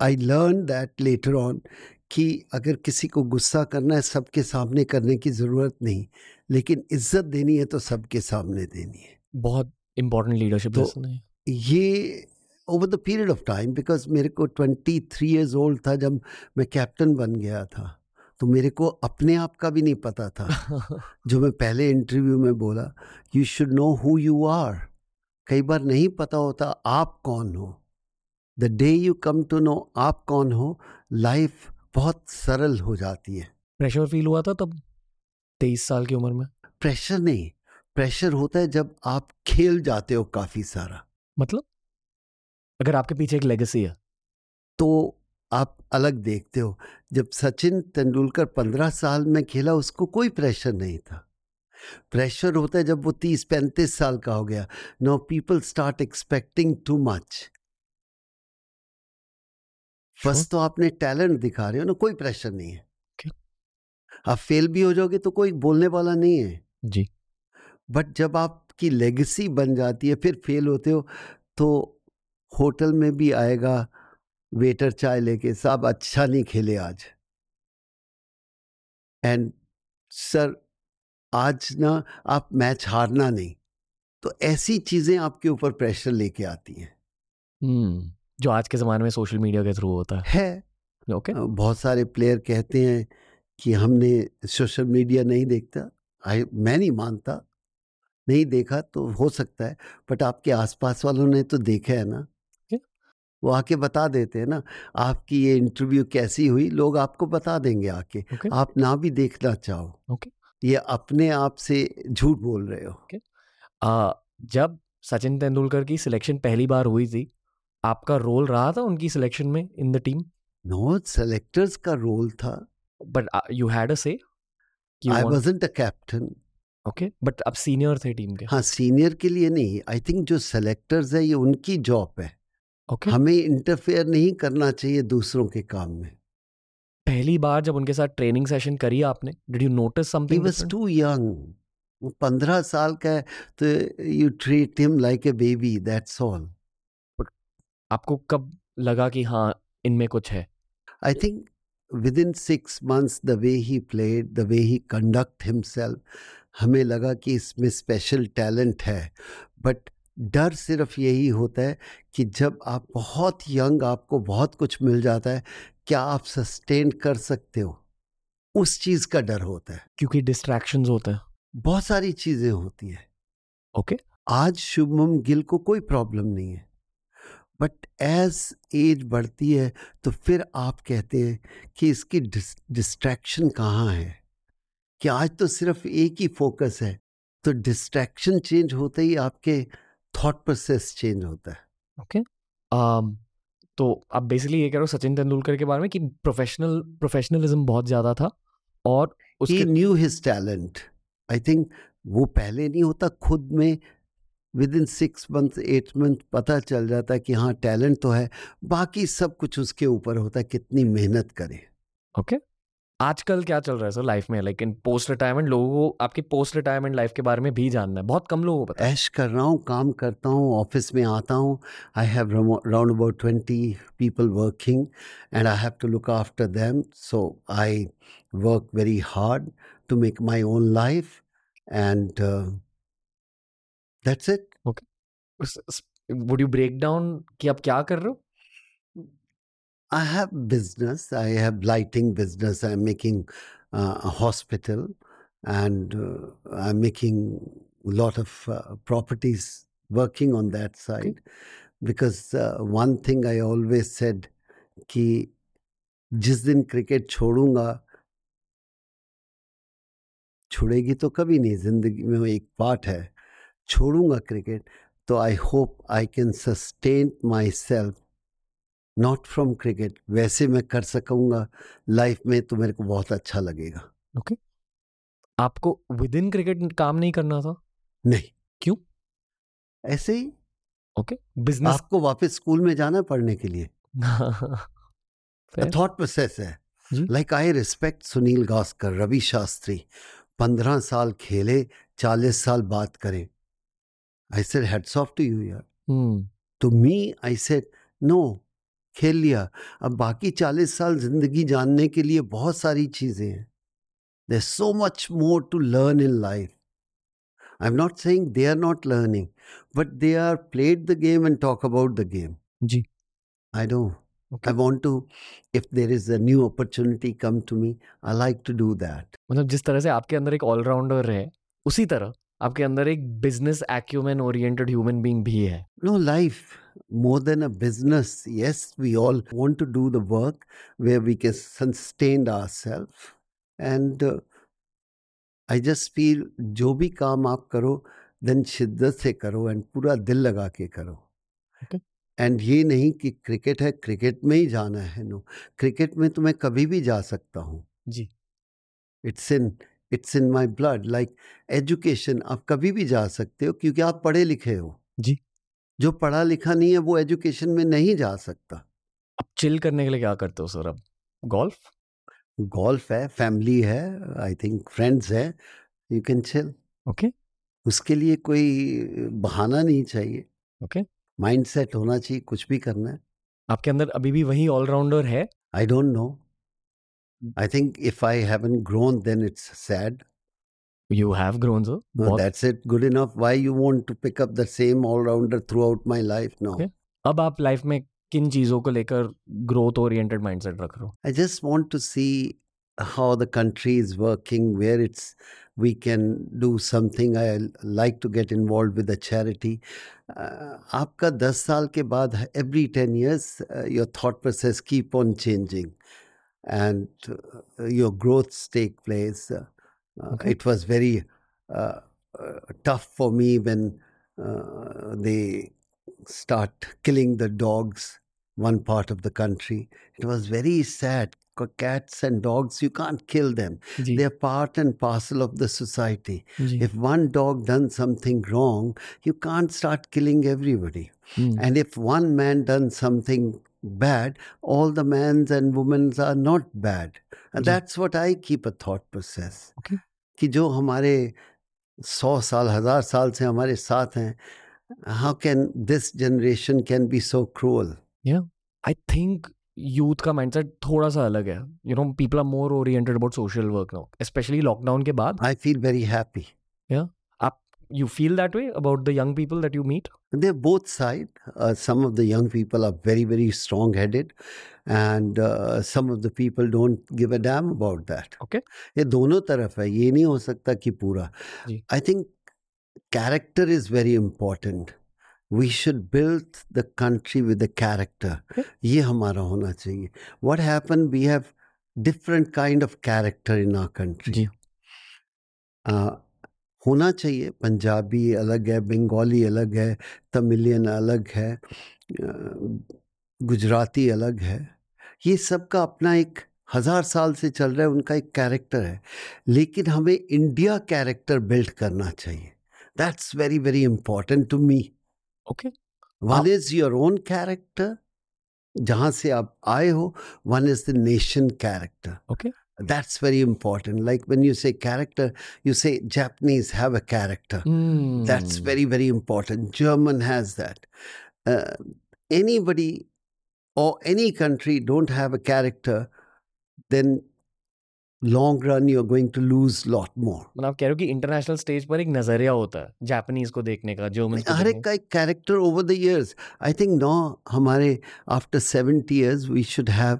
I learn that later on कि अगर किसी को गुस्सा करना है सबके सामने करने की ज़रूरत नहीं लेकिन इज़्ज़त देनी है तो सबके सामने देनी है। बहुत इम्पोर्टेंट लीडरशिप तो- ये। Over the period of time because मेरे को ट्वेंटी थ्री ईयर्स ओल्ड था जब मैं कैप्टन बन गया था तो मेरे को अपने आप का भी नहीं पता था। जो मैं पहले इंटरव्यू में बोला you should know who you are कई बार नहीं पता होता आप कौन हो। The day you come to know आप कौन हो लाइफ बहुत सरल हो जाती है। प्रेशर फील हुआ था तब तेईस साल की उम्र में? प्रेशर नहीं प्रेशर होता है जब आप खेल जाते हो काफ़ी सारा। मतलब? अगर आपके पीछे एक लेगेसी है। तो आप अलग देखते हो जब सचिन तेंदुलकर पंद्रह साल में खेला उसको कोई प्रेशर नहीं था। प्रेशर होता है जब वो तीस पैंतीस साल का हो गया। No people start expecting too much बस तो आपने टैलेंट दिखा रहे हो ना कोई प्रेशर नहीं है। Okay. आप फेल भी हो जाओगे तो कोई बोलने वाला नहीं है। जी। बट जब आपकी लेगेसी बन जाती है फिर फेल होते हो तो होटल में भी आएगा वेटर चाय लेके साहब अच्छा नहीं खेले आज। एंड सर आज ना आप मैच हारना नहीं। तो ऐसी चीज़ें आपके ऊपर प्रेशर लेके आती हैं। हम्म जो आज के ज़माने में सोशल मीडिया के थ्रू होता है। है। ओके। बहुत सारे प्लेयर कहते हैं कि हमने सोशल मीडिया नहीं देखता आई मैं नहीं मानता नहीं देखा तो हो सकता है बट आपके आसपास वालों ने तो देखा है ना। क्या? वो आके बता देते हैं ना आपकी ये इंटरव्यू कैसी हुई लोग आपको बता देंगे आके ओके। आप ना भी देखना चाहो। ओके। ये अपने आप से झूठ बोल रहे हो? okay. आ, जब सचिन तेंदुलकर की सिलेक्शन पहली बार हुई थी आपका रोल रहा था उनकी सिलेक्शन में in the team? No selectors का रोल था। But you had a say I wasn't a captain okay but अब सीनियर थे टीम के? हाँ सीनियर के लिए नहीं आई थिंक जो सेलेक्टर्स है ये उनकी जॉब है। ओके हमें इंटरफेयर नहीं करना चाहिए दूसरों के काम में। पहली बार जब उनके साथ ट्रेनिंग सेशन करी आपने did you notice something was too young वो पंद्रह साल का है तो you treat him like a baby that's all आपको कब लगा कि हाँ इनमें कुछ है? I think within six months the way he played the way he conduct himself हमें लगा कि इसमें स्पेशल टैलेंट है। बट डर सिर्फ़ यही होता है कि जब आप बहुत यंग आपको बहुत कुछ मिल जाता है क्या आप सस्टेन कर सकते हो? उस चीज़ का डर होता है। क्योंकि डिस्ट्रैक्शंस होते हैं। बहुत सारी चीज़ें होती है। ओके। आज शुभम गिल को कोई प्रॉब्लम नहीं है। बट एज एज बढ़ती है तो फिर आप कहते हैं कि इसकी डिस्ट्रैक्शन कहाँ है? कि आज तो सिर्फ़ एक ही फोकस है तो डिस्ट्रैक्शन चेंज होते ही आपके थॉट प्रोसेस चेंज होता है। ओके। okay. um, तो आप बेसिकली ये कह रहे हो सचिन तेंदुलकर के बारे में कि प्रोफेशनल प्रोफेशनलिज्म बहुत ज़्यादा था और उसके knew his talent I think वो पहले नहीं होता खुद में within six month eight month पता चल जाता है कि हाँ टैलेंट तो है। बाकी सब कुछ उसके ऊपर होता है कितनी मेहनत करे। ओके आजकल क्या चल रहा है सर लाइफ में? लाइक इन पोस्ट रिटायरमेंट लोगों को आपकी पोस्ट रिटायरमेंट लाइफ के बारे में भी जानना है। बहुत कम लोगों को पता ऐश कर रहा हूँ काम करता हूँ ऑफ़िस में आता हूँ। I have round about twenty people working and I have to look after them so I work very hard to make my own life and that's it okay would you break down कि आप क्या कर रहे हो? I have business. I have lighting business. I'm making uh, a hospital, and uh, I'm making a lot of uh, properties. Working on that side, because uh, one thing I always said कि जिस दिन cricket छोड़ूंगा छोड़ेगी तो कभी नहीं जिंदगी में वो एक पार्ट है छोड़ूंगा क्रिकेट तो I hope I can sustain myself not from cricket वैसे मैं कर सकूँगा। लाइफ में तो मेरे को बहुत अच्छा लगेगा। Okay okay. आपको विद इन क्रिकेट काम नहीं करना था? नहीं। क्यों? ऐसे ही। Okay okay. बिज़नेस आपको वापस स्कूल में जाना है पढ़ने के लिए। थॉट प्रोसेस है। Like I respect Sunil Gavaskar Ravi Shastri पंद्रह साल खेले चालीस साल बात करें। I said heads off to you यार. तो मी आई सेड नो खेल लिया। अब बाकी चालीस साल ज़िंदगी जानने के लिए बहुत सारी चीज़ें हैं। There so much more to learn in life I am not saying they are not learning but they are played the game and talk about the game ji. I know. Okay. I want to, if there is a new opportunity come to me, I like to do that. मतलब जिस तरह से आपके अंदर एक allrounder है उसी तरह आपके अंदर एक business acumen oriented human being भी है। No, life, more than a business. Yes, we all want to do the work where we can sustain ourselves. And uh, I just feel जो भी काम आप करो देन शिद्दत से करो एंड पूरा दिल लगा के करो Okay. एंड ये नहीं कि क्रिकेट है क्रिकेट में ही जाना है नो क्रिकेट में तो मैं कभी भी जा सकता हूँ जी it's in it's in my blood like education आप कभी भी जा सकते हो क्योंकि आप पढ़े लिखे हो जी। जो पढ़ा लिखा नहीं है वो एजुकेशन में नहीं जा सकता। अब चिल करने के लिए क्या करते हो सर अब? गोल्फ? गोल्फ है फैमिली है आई थिंक फ्रेंड्स है यू कैन चिल। ओके। उसके लिए कोई बहाना नहीं चाहिए। ओके। माइंड सेट होना चाहिए कुछ भी करना है। आपके अंदर अभी भी वही ऑलराउंडर है? I don't know I think if I haven't grown then it's sad You have grown sir No, that's it. Good enough. Why you want to pick up the same all rounder throughout my life? No. Okay. अब आप life में किन चीजों को लेकर growth oriented mindset रख रहे हो I just want to see how the country is working, where it's we can do something. I like to get involved with a charity. Uh, आपका दस साल के बाद every ten years uh, your thought process keep on changing, and uh, your growths take place. Uh, uh, Uh, okay. It was very uh, uh, tough for me when they start killing the dogs one part of the country. It was very sad. Cats and dogs, you can't kill them. They're part and parcel of the society. If one dog done something wrong, you can't start killing everybody. Mm. And if one man done something bad all the men's and women's are not bad and that's what i keep a thought process Okay. कि जो हमारे सौ साल हज़ार साल से हमारे साथ हैं how can this generation can be so cruel I think youth का माइंडसेट थोड़ा सा अलग है you know people are more oriented about social work now specially lockdown के बाद i feel very happy आप you feel that way about the young people that you meet they're both side uh, some of the young people are very very strong headed and uh, some of the people don't give a damn about that Okay. ये दोनों तरफ है ये नहीं हो सकता कि पूरा जी। I think character is very important we should build the country with the character Okay. ये हमारा होना चाहिए what happen we have different kind of character in our country जी होना चाहिए। पंजाबी अलग है बंगाली अलग है तमिलियन अलग है गुजराती अलग है। ये सबका अपना एक हज़ार साल से चल रहा है उनका एक कैरेक्टर है। लेकिन हमें इंडिया कैरेक्टर बिल्ड करना चाहिए। That's very very important to me okay one is your own character जहाँ से आप आए हो. One is the nation character Okay. That's very important. Like when you say character, you say Japanese have a character. That's Hmm. very, very important. German has that. Uh, anybody or any country don't have a character, then long run you're going to lose lot more. मतलब आप कह रहे हो कि international stage पर एक नजरिया होता है जापानीज को देखने का जर्मन को हर देखने एक का एक character over the years I think no हमारे after seventy years we should have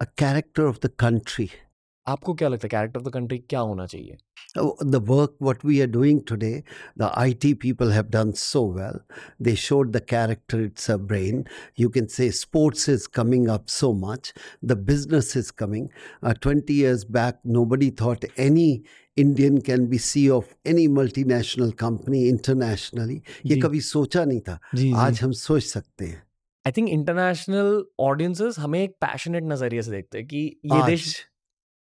a character of the country का। आपको क्या लगता है कैरेक्टर ऑफ़ द कंट्री क्या होना चाहिए? The work what we are doing today the I T people have done so well they showed the character it's a brain you can say sports is coming up so much the business is coming twenty years back nobody thought any Indian can be C of any multinational company internationally ये कभी सोचा नहीं था। जी, आज जी. हम सोच सकते हैं। आई थिंक इंटरनेशनल ऑडियंसेस हमें एक पैशनेट नज़रिए से देखते हैं कि ये देश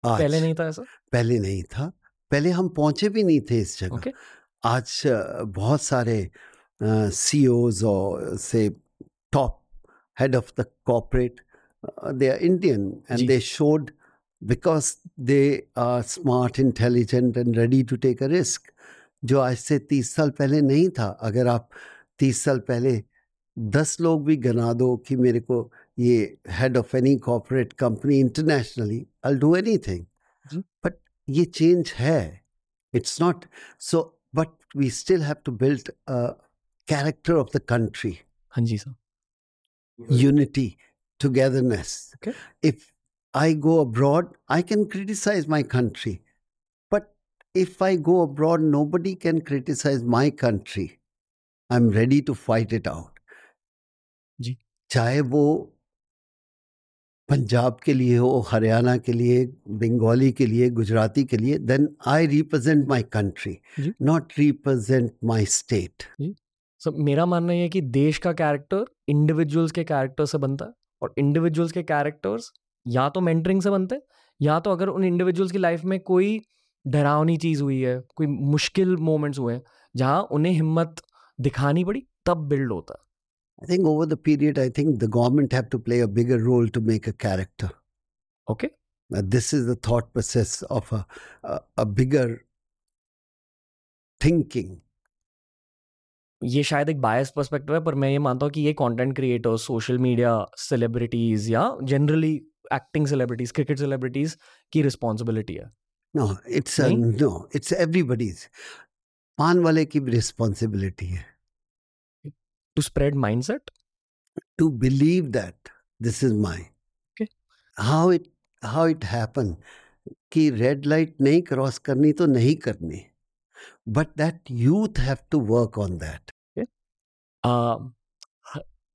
आज। पहले नहीं था ऐसा? पहले नहीं था। पहले हम पहुँचे भी नहीं थे इस जगह। ओके। आज बहुत सारे सीईओज और से top head of the corporate they are Indian and they showed because they are smart intelligent and ready to take a risk जो आज से तीस साल पहले नहीं था। अगर आप तीस साल पहले दस लोग भी गना दो कि मेरे को ये head of any corporate company internationally I do anything but ये चेंज है. It's not so but we still have to build a character of the country हाँ जी sir unity togetherness if I go abroad I can criticise my country but if I go abroad nobody can criticise my country I am ready to fight it out जी। चाहे वो पंजाब के लिए हो हरियाणा के लिए बंगाली के लिए गुजराती के लिए then I represent my country not represent my state so मेरा मानना है कि देश का कैरेक्टर इंडिविजुअल्स के कैरेक्टर से बनता है और इंडिविजुअल्स के कैरेक्टर्स या तो मेंटरिंग से बनते हैं या तो अगर उन इंडिविजुअल्स की लाइफ में कोई डरावनी चीज़ हुई है कोई मुश्किल मोमेंट्स हुए हैं जहाँ उन्हें हिम्मत दिखानी पड़ी तब बिल्ड होता है। I think over the period, I think the government have to play a bigger role to make a character. Okay Now, this is the thought process of a, a, a bigger thinking. ये शायद एक बायस perspective है पर मैं ये मानता हूँ कि ये content creators social media celebrities या generally acting celebrities cricket celebrities की रिस्पॉन्सिबिलिटी है No, it's a, नहीं? no, it's everybody's. पान वाले की responsibility है to spread mindset to believe that this is mine. Okay. How it how it happened कि red light नहीं क्रॉस करनी तो नहीं करनी but that youth have to work on that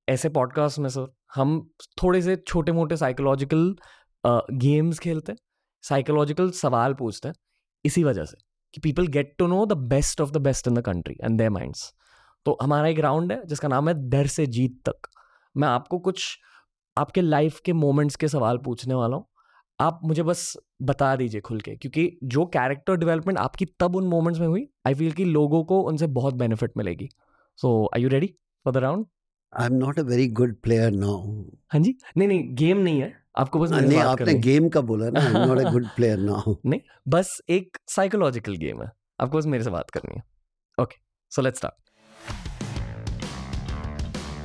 ऐसे पॉडकास्ट में सर हम थोड़े से छोटे मोटे साइकोलॉजिकल गेम्स खेलते हैं साइकोलॉजिकल सवाल पूछते हैं इसी वजह से कि people get to know the best of the best in the country and their minds तो हमारा एक राउंड है जिसका नाम है डर से जीत तक। मैं आपको कुछ आपके लाइफ के मोमेंट्स के सवाल पूछने वाला हूँ। आप मुझे बस बता दीजिए खुल के क्योंकि जो कैरेक्टर डेवलपमेंट आपकी तब उन मोमेंट्स में हुई आई फील कि लोगों को उनसे बहुत बेनिफिट मिलेगी। So I you ready for the round I am not a very good player now हाँ जी। नहीं नहीं गेम नहीं है। आपको बस मेरे नहीं आपने गेम का बोला ना I am not a good player now नहीं बस एक साइकोलॉजिकल गेम है। आपको बस मेरे से बात करनी है। ओके सो लेट्स स्टार्ट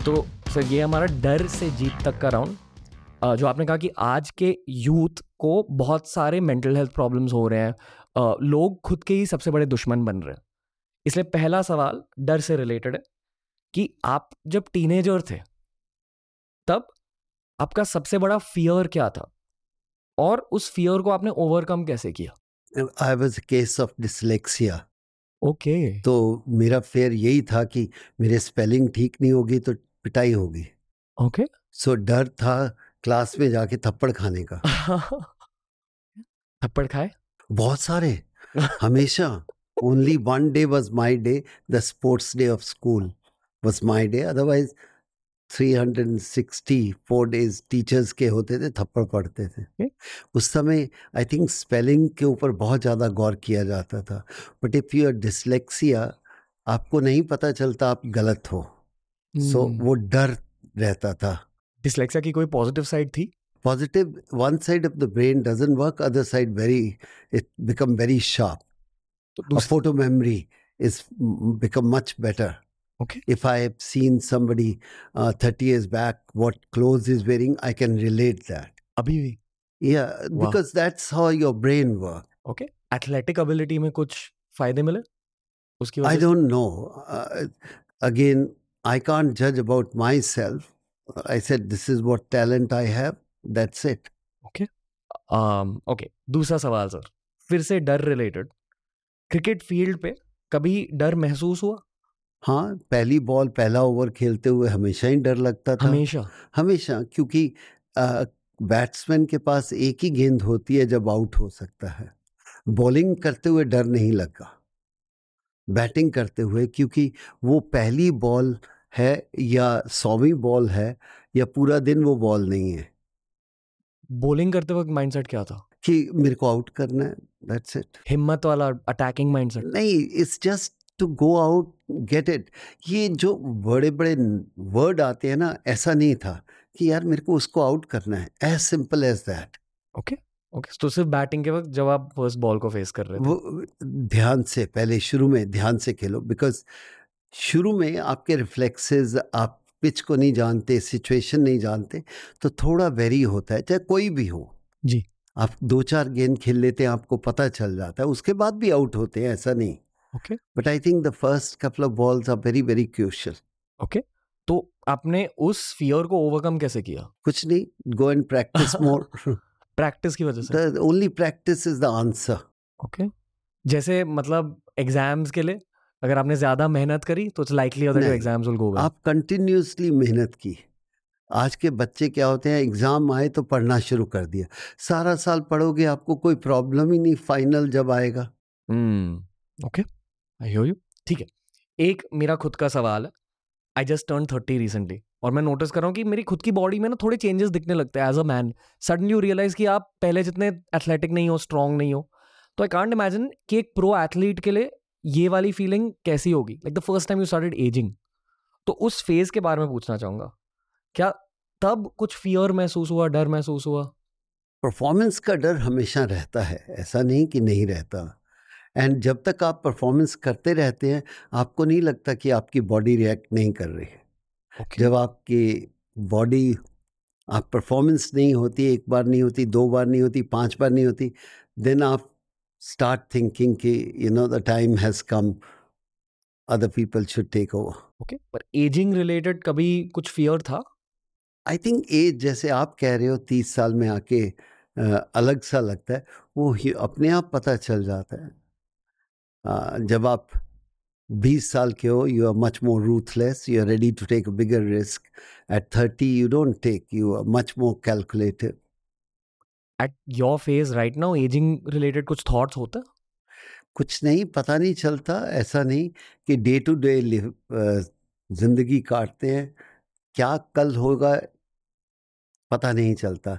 तो सर ये हमारा डर से जीत तक का राउंड जो आपने कहा कि आज के यूथ को बहुत सारे मेंटल हेल्थ प्रॉब्लम्स हो रहे हैं। लोग खुद के ही सबसे बड़े दुश्मन बन रहे हैं। इसलिए पहला सवाल डर से रिलेटेड है कि आप जब टीनेजर थे तब आपका सबसे बड़ा फियर क्या था? और उस फियर को आपने ओवरकम कैसे किया? I was case of dyslexia okay तो मेरा फेयर यही था कि मेरे स्पेलिंग ठीक नहीं होगी तो पिटाई होगी। ओके। सो डर था क्लास में जाके थप्पड़ खाने का। थप्पड़ खाए? बहुत सारे। हमेशा। Only one day was my day the sports day of school was my day otherwise 364 days teachers के होते थे थप्पड़ पड़ते थे। Okay. उस समय आई थिंक स्पेलिंग के ऊपर बहुत ज़्यादा गौर किया जाता था। But if you are dyslexia आपको नहीं पता चलता आप गलत हो। सो hmm. वो डर रहता था। डिसलेक्सिया की कोई पॉजिटिव साइड थी? Positive one side of the brain doesn't work other side very it become very sharp photo memory is become much better if I have seen somebody thirty years back what clothes is wearing I can relate that अभी भी? या because that's how your brain work okay athletic ability में कुछ फ़ायदे मिले? उसकी I don't know again i can't judge about myself. I said this is what talent i have. That's it. Okay. um, okay दूसरा सवाल sir फिर से डर रिलेटेड क्रिकेट फ़ील्ड पे कभी डर महसूस हुआ? हाँ पहली बॉल पहला ओवर खेलते हुए हमेशा ही डर लगता था। हमेशा? हमेशा क्योंकि बैट्समैन के पास एक ही गेंद होती है जब आउट हो सकता है। बॉलिंग करते हुए डर नहीं लगा। बैटिंग करते हुए क्योंकि वो पहली बॉल है या सौवीं बॉल है या पूरा दिन वो बॉल नहीं है। बॉलिंग करते वक्त माइंडसेट क्या था? कि मेरे को आउट करना है दैट्स इट हिम्मत वाला अटैकिंग माइंडसेट नहीं it's just to go out get it ये जो बड़े बड़े वर्ड आते हैं ना ऐसा नहीं था कि यार मेरे को उसको आउट करना है as simple as that okay okay तो सिर्फ़ बैटिंग के वक्त जब आप फ़र्स्ट बॉल को फेस कर रहे थे। वो ध्यान से पहले शुरू में ध्यान से खेलो बिकॉज़ शुरू में आपके रिफ्लेक्सेस आप पिच को नहीं जानते सिचुएशन नहीं जानते तो थोड़ा वेरी होता है चाहे कोई भी हो। जी। आप दो चार गेंद खेल लेते हैं आपको पता चल जाता है उसके बाद भी आउट होते हैं ऐसा नहीं। Okay. But I think the first couple of balls are very very crucial okay. तो आपने उस फियर को ओवरकम कैसे किया? कुछ नहीं go and practice more practice की वजह से। Only practice is the answer okay. जैसे मतलब एग्ज़ाम्स के लिए? अगर आपने ज़्यादा मेहनत करी तो इट्स लाइकली नहीं। एग्ज़ाम्स विल गो वेल आप कंटिन्यूसली मेहनत की। आज के बच्चे क्या होते हैं एग्ज़ाम आए तो पढ़ना शुरू कर दिया। सारा साल पढ़ोगे आपको कोई प्रॉब्लम ही नहीं फाइनल जब आएगा। ओके आई हियर यू ठीक है एक मेरा खुद का सवाल है। I just turn thirty recently और मैं नोटिस कर रहा हूँ कि मेरी खुद की बॉडी में ना थोड़े चेंजेस दिखने लगते हैं as a man suddenly you realise कि आप पहले जितने एथलेटिक नहीं हो स्ट्रांग नहीं हो तो आई कांट इमेजिन कि एक प्रो एथलीट के लिए ये वाली फीलिंग कैसी होगी? Like the first time you started ageing तो उस फ़ेज़ के बारे में पूछना चाहूँगा। क्या तब कुछ फियर महसूस हुआ डर महसूस हुआ? परफॉर्मेंस का डर हमेशा रहता है। ऐसा नहीं कि नहीं रहता। एंड जब तक आप परफॉर्मेंस करते रहते हैं आपको नहीं लगता कि आपकी बॉडी रिएक्ट नहीं कर रही है। ओके जब आपकी बॉडी आप परफॉर्मेंस नहीं होती एक बार नहीं होती दो बार नहीं होती पाँच बार नहीं होती देन आप स्टार्ट थिंकिंग कि you know the time has come other people should take over okay पर एजिंग रिलेटेड कभी कुछ फियर था? आई थिंक एज जैसे आप कह रहे हो तीस साल में आके अलग सा लगता है वो ही अपने आप पता चल जाता है। अ, जब आप बीस साल के हो you are much more ruthless you are ready to take bigger risk at thirty you don't take you are much more calculative at your phase right now ageing related कुछ थॉट्स होते? कुछ नहीं पता नहीं चलता ऐसा नहीं कि डे टू डे ज़िंदगी काटते हैं। क्या कल होगा पता नहीं चलता।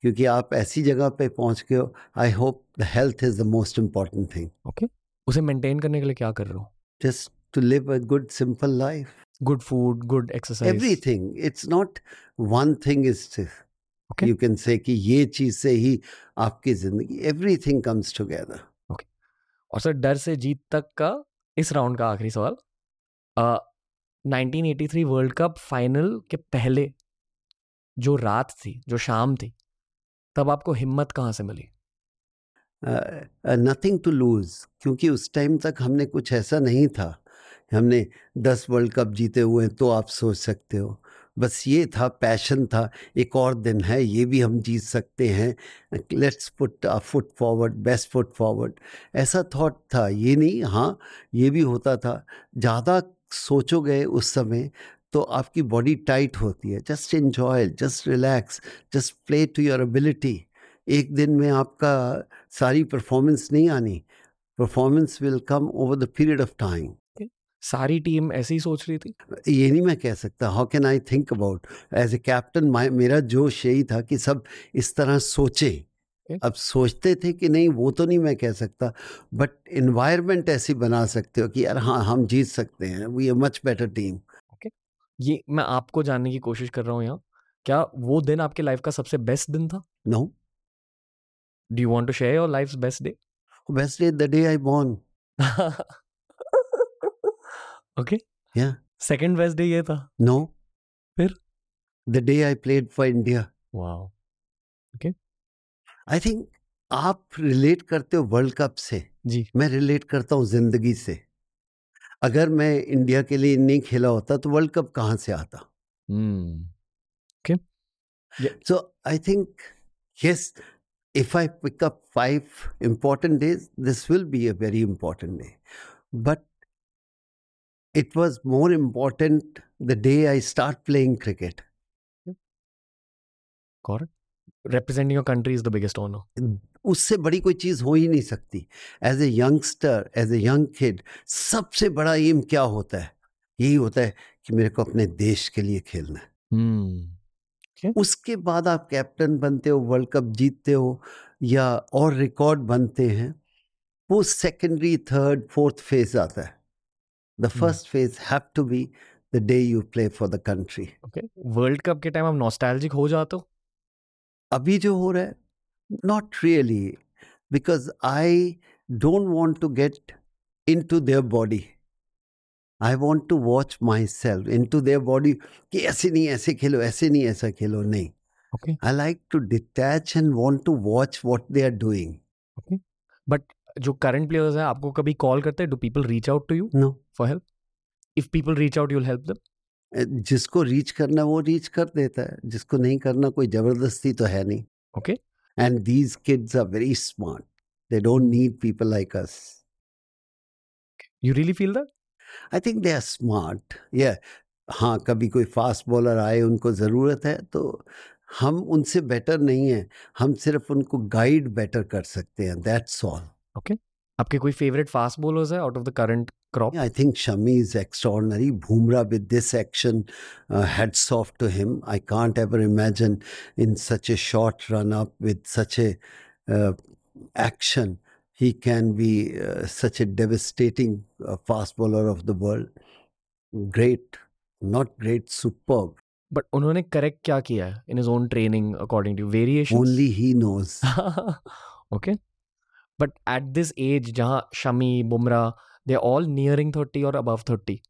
क्योंकि आप ऐसी जगह पे पहुँच गए हो। I hope the health is the most important thing okay उसे मेंटेन करने के लिए क्या कर रहे हो? Just to live a good simple life. Good food good exercise everything. It's not one thing is you can say कि ये चीज़ से ही आपकी ज़िंदगी everything comes together और सर डर से जीत तक का इस राउंड का आखिरी सवाल। अ, 1983 वर्ल्ड कप फाइनल के पहले जो रात थी जो शाम थी तब आपको हिम्मत कहाँ से मिली? नथिंग टू लूज क्योंकि उस टाइम तक हमने कुछ ऐसा नहीं था। हमने दस वर्ल्ड कप जीते हुए तो आप सोच सकते हो। बस ये था, पैशन था। एक और दिन है, ये भी हम जीत सकते हैं। Let's put a foot forward, best foot forward. ऐसा थॉट था, ये नहीं हाँ ये भी होता था। ज़्यादा सोचोगे उस समय तो आपकी बॉडी टाइट होती है। Just enjoy just relax, just play to your ability. एक दिन में आपका सारी परफॉर्मेंस नहीं आनी। Performance will come over the period of time. सारी टीम ऐसे ही सोच रही थी? ये नहीं मैं कह सकता। How can I think about as a captain मेरा जोश यही था कि सब इस तरह सोचे। अब सोचते थे कि नहीं वो तो नहीं मैं कह सकता। बट इन्वायरमेंट ऐसी बना सकते हो कि यार हाँ हम जीत सकते हैं। We are much better team okay ये मैं आपको जानने की कोशिश कर रहा हूँ यहाँ। क्या वो दिन आपके लाइफ का सबसे बेस्ट दिन था? No do you want to share your life's best day best day the day I born okay Yeah. Second best day ये था। नो फिर? The day I played for India wow okay I think आप relate करते हो world cup से। जी। मैं relate करता हूँ ज़िंदगी से। अगर मैं इंडिया के लिए नहीं खेला होता तो वर्ल्ड कप कहाँ से आता? Hmm. So I think, yes, if I pick up five important days, this will be a very important day. But it was more important the day I start playing cricket. Correct representing your country is the biggest honour उससे बड़ी कोई चीज़ हो ही नहीं सकती। As a youngster as a young kid सबसे बड़ा एम क्या होता है? यही होता है कि मेरे को अपने देश के लिए खेलना है। हम्म। उसके बाद आप कैप्टन बनते हो वर्ल्ड कप जीतते हो या और रिकॉर्ड बनते हैं वो सेकेंडरी थर्ड फोर्थ फ़ेज़ आता है। The first phase have to be the day you play for the country okay world cup के टाइम आप नॉस्टैल्जिक हो जाते हो? अभी जो हो रहा है not really because I don't want to get into their body I want to watch myself into their body कि ऐसे नहीं ऐसे खेलो ऐसे नहीं ऐसा खेलो नहीं। Okay I like to detach and want to watch what they are doing. But जो करंट प्लेयर्स हैं आपको कभी कॉल करते हैं? Do people reach out to you No. For help if people reach out you'll help them जिसको reach करना वो reach कर देता है। जिसको नहीं करना कोई ज़बरदस्ती तो है नहीं। Okay and these kids are very smart they don't need people like us you really feel that I think they are smart या हाँ कभी कोई फास्ट बॉलर आए उनको ज़रूरत है तो हम उनसे बेटर नहीं हैं। हम सिर्फ़ उनको गाइड बेटर कर सकते हैं। दैट्स ऑल आपके कोई फेवरेट फास्ट बॉलर्स है out of the current crop I think Shami is extraordinary Bumrah with this action hats off to him I can't ever imagine in such a short run up with such a action he can be such a devastating fast bowler of the world great not great super but उन्होंने correct क्या किया है in his own training according to variation only he knows okay but at this age जहाँ Shami Bumrah they all nearing thirty और above thirty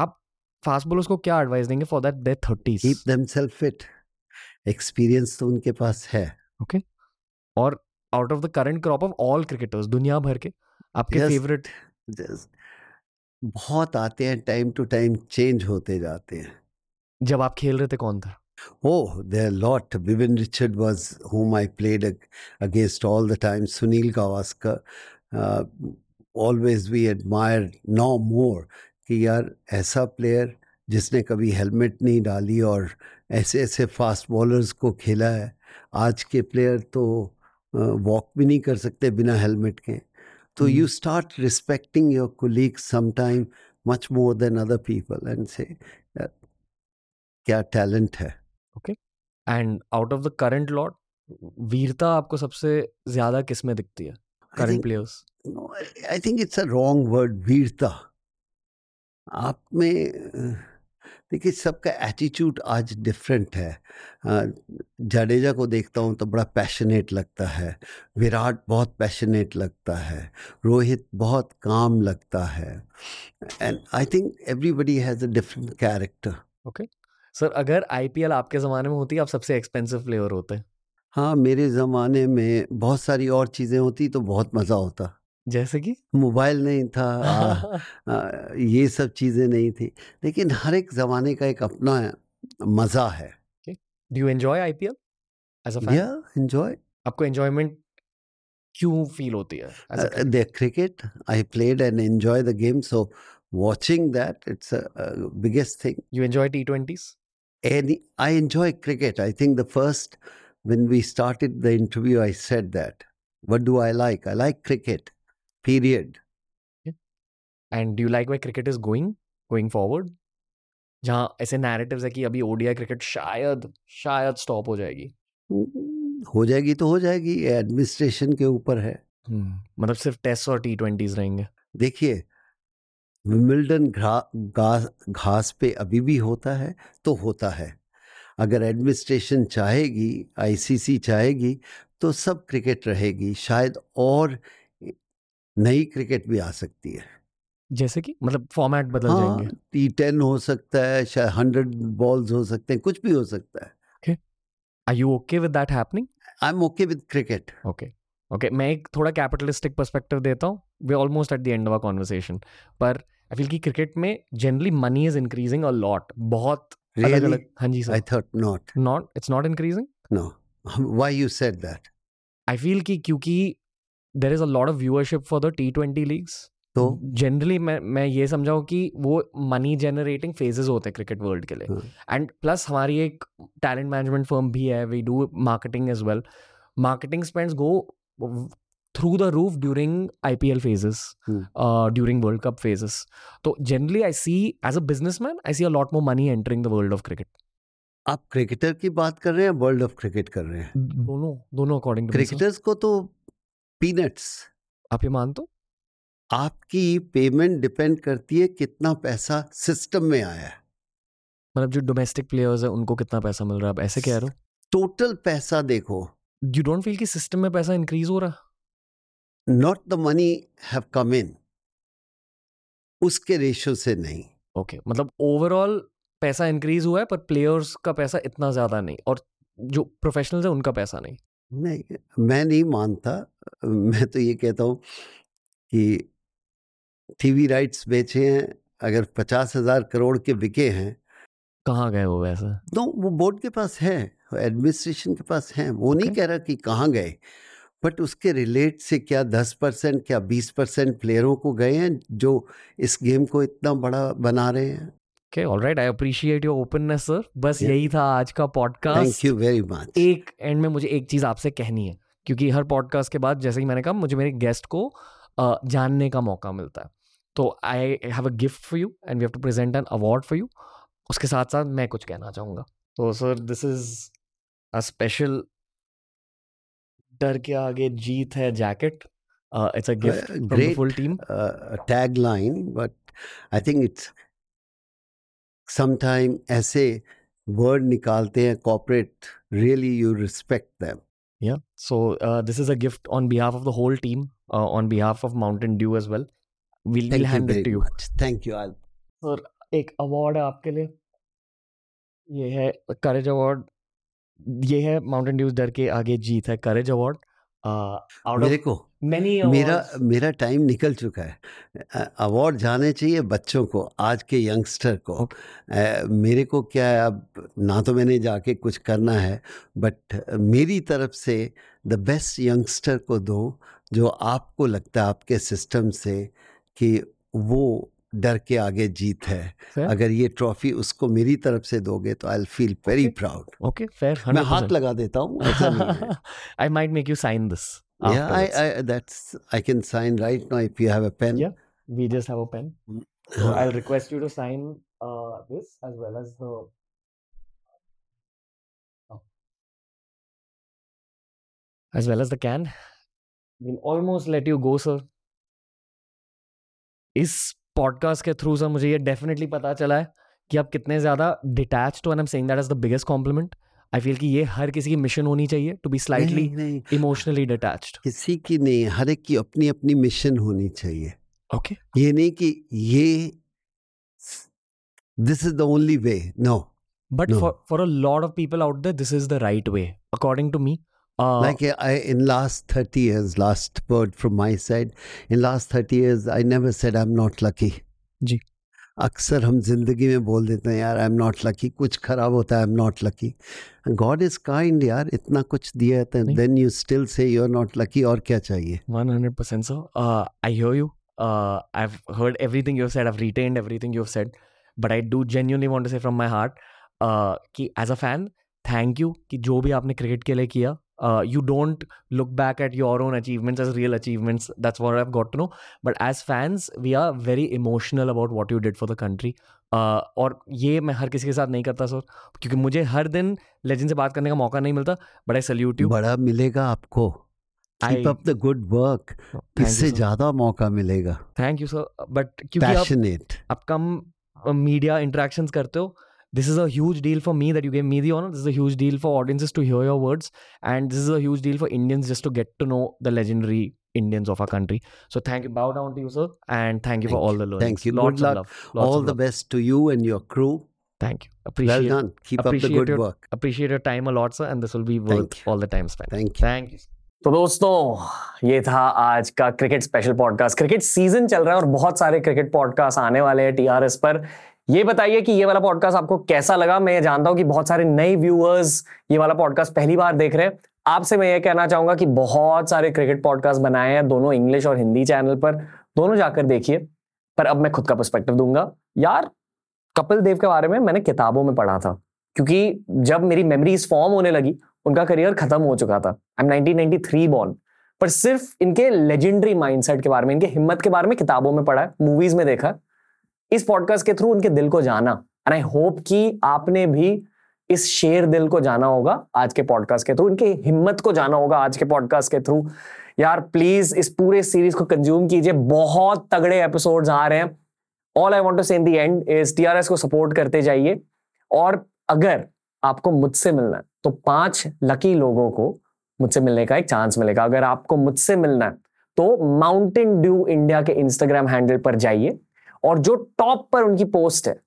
आप fast bowlers को क्या advice देंगे for that they thirties Keep themselves fit. Experience तो उनके पास है. ओके और out of the current crop of all cricketers दुनिया भर के आपके फेवरेट Just बहुत आते हैं टाइम टू टाइम चेंज होते जाते हैं। जब आप खेल रहे थे कौन था? Oh, there are a lot. Vivian Richard was whom I played ag- against all the time. Sunil Gavaskar. Uh, always we admire now more कि यार ऐसा प्लेयर जिसने कभी हेलमेट नहीं डाली और ऐसे ऐसे फास्ट बॉलर्स को खेला है आज के प्लेयर तो वॉक भी नहीं कर सकते बिना हेलमेट के तो. You start respecting your colleague sometime much more than other people and say क्या टैलेंट है and out of the current lot वीरता आपको सबसे ज़्यादा किसमें दिखती है? Current players? I- I think it's a wrong वीरता। आप में देखिए सबका एटीट्यूड आज डिफरेंट है। जडेजा को देखता हूँ तो बड़ा पैशनेट लगता है। विराट बहुत पैशनेट लगता है। रोहित बहुत काम लगता है। And I think everybody has a different character sir अगर आईपीएल आपके जमाने में होती आप सबसे एक्सपेंसिव प्लेयर होते? हाँ मेरे ज़माने में बहुत सारी और चीज़ें होती तो बहुत मज़ा होता। जैसे कि? मोबाइल नहीं था आ, आ, ये सब चीज़ें नहीं थी लेकिन हर एक ज़माने का एक अपना मज़ा है। Do you enjoy IPL as a fan या एंजॉय आपको एंजॉयमेंट क्यों फील होती है the cricket I played and enjoy the game so watching that it's a, a biggest thing. You enjoy T20s? And i enjoy cricket i think the first when we started the interview i said that what do i like i like cricket period And do you like where cricket is going going forward? जहाँ ऐसे narratives है कि अभी ODI cricket शायद शायद stop हो जाएगी हो जाएगी तो हो जाएगी एडमिनिस्ट्रेशन के ऊपर है हम्म, मतलब सिर्फ़ टेस्ट और टी ट्वेंटीज रहेंगे देखिए विमिल्डन घास घास पे अभी भी होता है तो होता है। अगर एडमिनिस्ट्रेशन चाहेगी आईसीसी चाहेगी तो सब क्रिकेट रहेगी शायद और नई क्रिकेट भी आ सकती है। जैसे कि? मतलब फॉर्मेट बदल हाँ जाएँगे। टी टेन हो सकता है शायद हंड्रेड बॉल्स हो सकते हैं कुछ भी हो सकता है। Are you okay with that happening I am okay with cricket okay. Okay मैं एक थोड़ा कैपिटलिस्टिक पर्सपेक्टिव देता हूँ। We almost at the end of a conversation पर आई फील कि क्रिकेट में generally money is increasing a lot बहुत अलग अलग हाँ जी I thought not not it's not increasing no why you said that I feel कि क्योंकि there is a lot of viewership for the T twenty leagues तो? Generally मैं मैं ये समझाऊँ कि वो मनी जनरेटिंग फेजेस होते हैं क्रिकेट वर्ल्ड के लिए. हाँ। एंड प्लस हमारी एक टैलेंट मैनेजमेंट फर्म भी है. We do marketing as well marketing spends go through the roof during I P L phases Hmm. During world cup phases तो generally I see as a business man I see a lot more money entering the world of cricket आप cricketer की बात कर रहे हैं world of cricket कर रहे हैं? दोनों दोनों अकॉर्डिंग क्रिकेटर्स को तो पीनट्स आप ये मानते हो? आपकी पेमेंट डिपेंड करती है कितना पैसा सिस्टम में आया है। मतलब जो डोमेस्टिक प्लेयर्स है उनको कितना पैसा मिल रहा है? आप ऐसे कह रहे हो? टोटल पैसा देखो। यू डोंट फील कि सिस्टम में पैसा इंक्रीज हो रहा? Not the money have come in उसके रेशो से नहीं। ओके okay, मतलब ओवरऑल पैसा इंक्रीज हुआ है पर प्लेयर्स का पैसा इतना ज़्यादा नहीं और जो प्रोफेशनल्स है उनका पैसा नहीं। नहीं मैं नहीं मानता मैं तो ये कहता हूँ कि टीवी राइट्स बेचे हैं अगर पचास हज़ार करोड़ के बिके हैं। कहाँ गए वो वैसे? तो वो बोर्ड के पास है एडमिनिस्ट्रेशन के पास है वो okay. नहीं कह रहा कि कहाँ गए। बट उसके रिलेट से क्या दस परसेंट क्या बीस परसेंट प्लेयरों को गए हैं जो इस गेम को इतना बड़ा बना रहे हैं? Okay alright I appreciate your openness sir बस Yeah. यही था आज का thank podcast you very much एक एंड में मुझे एक चीज़ आपसे कहनी है क्योंकि हर पॉडकास्ट के बाद जैसे ही मैंने कहा मुझे मेरे गेस्ट को जानने का मौका मिलता है। तो I have a gift for you and we have to present an award for you उसके साथ साथ मैं कुछ कहना चाहूँगा। तो sir this is a special डर के आगे जीत है jacket it's a gift from the full team tag line but I think it's sometime ऐसे वर्ड निकालते हैं corporate really you respect them Yeah. So uh, this is a gift on behalf of the whole team, uh, on behalf of Mountain Dew as well. We'll, we'll thank you hand it to you. Much thank you I sir एक award है आपके लिए ये है courage award ये है Mountain Dew's डर के आगे जीत है करेज अवार्ड आउट मेरे को मेनी मेरा मेरा टाइम निकल चुका है। अवार्ड जाने चाहिए बच्चों को आज के यंगस्टर को। अ, मेरे को क्या है अब ना तो मैंने जाके कुछ करना है बट मेरी तरफ़ से द बेस्ट यंगस्टर को दो जो आपको लगता है आपके सिस्टम से कि वो डर के आगे जीत है। फेर? अगर ये ट्रॉफी उसको मेरी तरफ़ से दोगे तो I feel very proud okay fair मैं हाथ लगा देता हूँ I might make you sign this can almost let you go sir इस पॉडकास्ट के थ्रू सर मुझे ये डेफिनेटली पता चला है कि आप कितने ज़्यादा डिटैच्ड हो and am saying that is the biggest compliment I feel कि ये हर किसी की मिशन होनी चाहिए to be slightly emotionally detached किसी की नहीं हर एक की अपनी अपनी मिशन होनी चाहिए। Okay okay. ये नहीं कि ये this is the only way no but for for a lot of people out there, this is the right way, according to me. Uh, like I, in last 30 years, last word from my side, in last 30 years, I never said I'm not lucky. जी. अक्सर हम ज़िंदगी में बोल देते हैं यार I am not lucky कुछ खराब होता है I am not lucky God is kind यार इतना कुछ दिया है then you still say you are not lucky और क्या चाहिए? 100% so I hope you I heard everything you said I retained everything you said but I do genuinely want say from my heart कि as a fan thank you कि जो भी आपने cricket के लिए किया uh, you don't look back at your own achievements as real achievements that's what i've got to know but as fans we are very emotional about what you did for the country uh, और ये मैं हर किसी के साथ नहीं करता sir क्योंकि मुझे हर दिन लेजेंड से बात करने का मौका नहीं मिलता बट आई सल्यूट यू बड़ा मिलेगा आपको keep up the good work इससे ज़्यादा मौका मिलेगा थैंक यू सर बट क्योंकि पैशनेट आप कम मीडिया इंटरेक्शंस करते हो this is a huge deal for me that you gave me the honor. This is a huge deal for audiences to hear your words. And this is a huge deal for Indians just to get to know the legendary Indians of our country. So thank you. Bow down to you, sir. And thank you thank for all the learning. Thank you. Lots good luck. all the love. best to you and your crew. Thank you. Appreciate Well done. Keep up the good your, work. Appreciate your time a lot, sir. And this will be worth all the time spent. Thank you. Thank you. तो दोस्तों ये था आज का cricket special podcast cricket season चल रहा है और बहुत सारे क्रिकेट पॉडकास्ट आने वाले हैं टीआरएस पर ये बताइए कि ये वाला पॉडकास्ट आपको कैसा लगा? मैं जानता हूँ कि बहुत सारे नए व्यूअर्स ये वाला पॉडकास्ट पहली बार देख रहे हैं। आपसे मैं ये कहना चाहूँगा कि बहुत सारे क्रिकेट पॉडकास्ट बनाए हैं दोनों इंग्लिश और हिंदी चैनल पर। दोनों जाकर देखिए, पर अब मैं खुद का पर्सपेक्टिव दूँगा। यार, कपिल देव के बारे में मैंने किताबों में पढ़ा था, क्योंकि जब मेरी मेमोरीज फॉर्म होने लगी, उनका करियर खत्म हो चुका था। आई एम 1993 बॉर्न पर सिर्फ़ इनके लेजेंडरी माइंडसेट के बारे में, इनके हिम्मत के बारे में किताबों में पढ़ा है मूवीज़ में देखा इस पॉडकास्ट के थ्रू उनके दिल को जाना। एंड आई होप कि आपने भी इस शेर दिल को जाना होगा आज के पॉडकास्ट के थ्रू इनकी हिम्मत को जाना होगा आज के पॉडकास्ट के थ्रू यार प्लीज़ इस पूरे सीरीज़ को कंज्यूम कीजिए। बहुत तगड़े एपिसोड्स आ रहे हैं। All I want to say in the end is TRS को सपोर्ट करते जाइए। और अगर आपको मुझसे मिलना है तो पाँच लकी लोगों को मुझसे मिलने का एक चांस मिलेगा। अगर आपको मुझसे मिलना है तो माउंटेन ड्यू इंडिया के इंस्टाग्राम हैंडल पर जाइए। और जो टॉप पर उनकी पोस्ट है,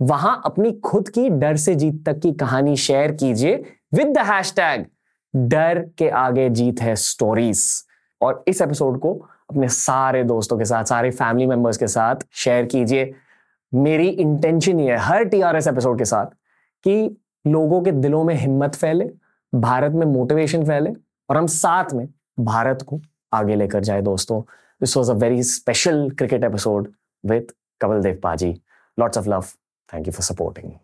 वहाँ अपनी खुद की डर से जीत तक की कहानी शेयर कीजिए विद द हैशटैग डर के आगे जीत है स्टोरीज और इस एपिसोड को अपने सारे दोस्तों के साथ, सारे फैमिली मेंबर्स के साथ शेयर कीजिए। मेरी इंटेंशन ये है, हर टीआरएस एपिसोड के साथ कि लोगों के दिलों में हिम्मत फैले, भारत में मोटिवेशन फैले और हम साथ में भारत को आगे लेकर जाए दोस्तों। This was a very special cricket episode with Kapil Dev Paji. Lots of love. Thank you for supporting.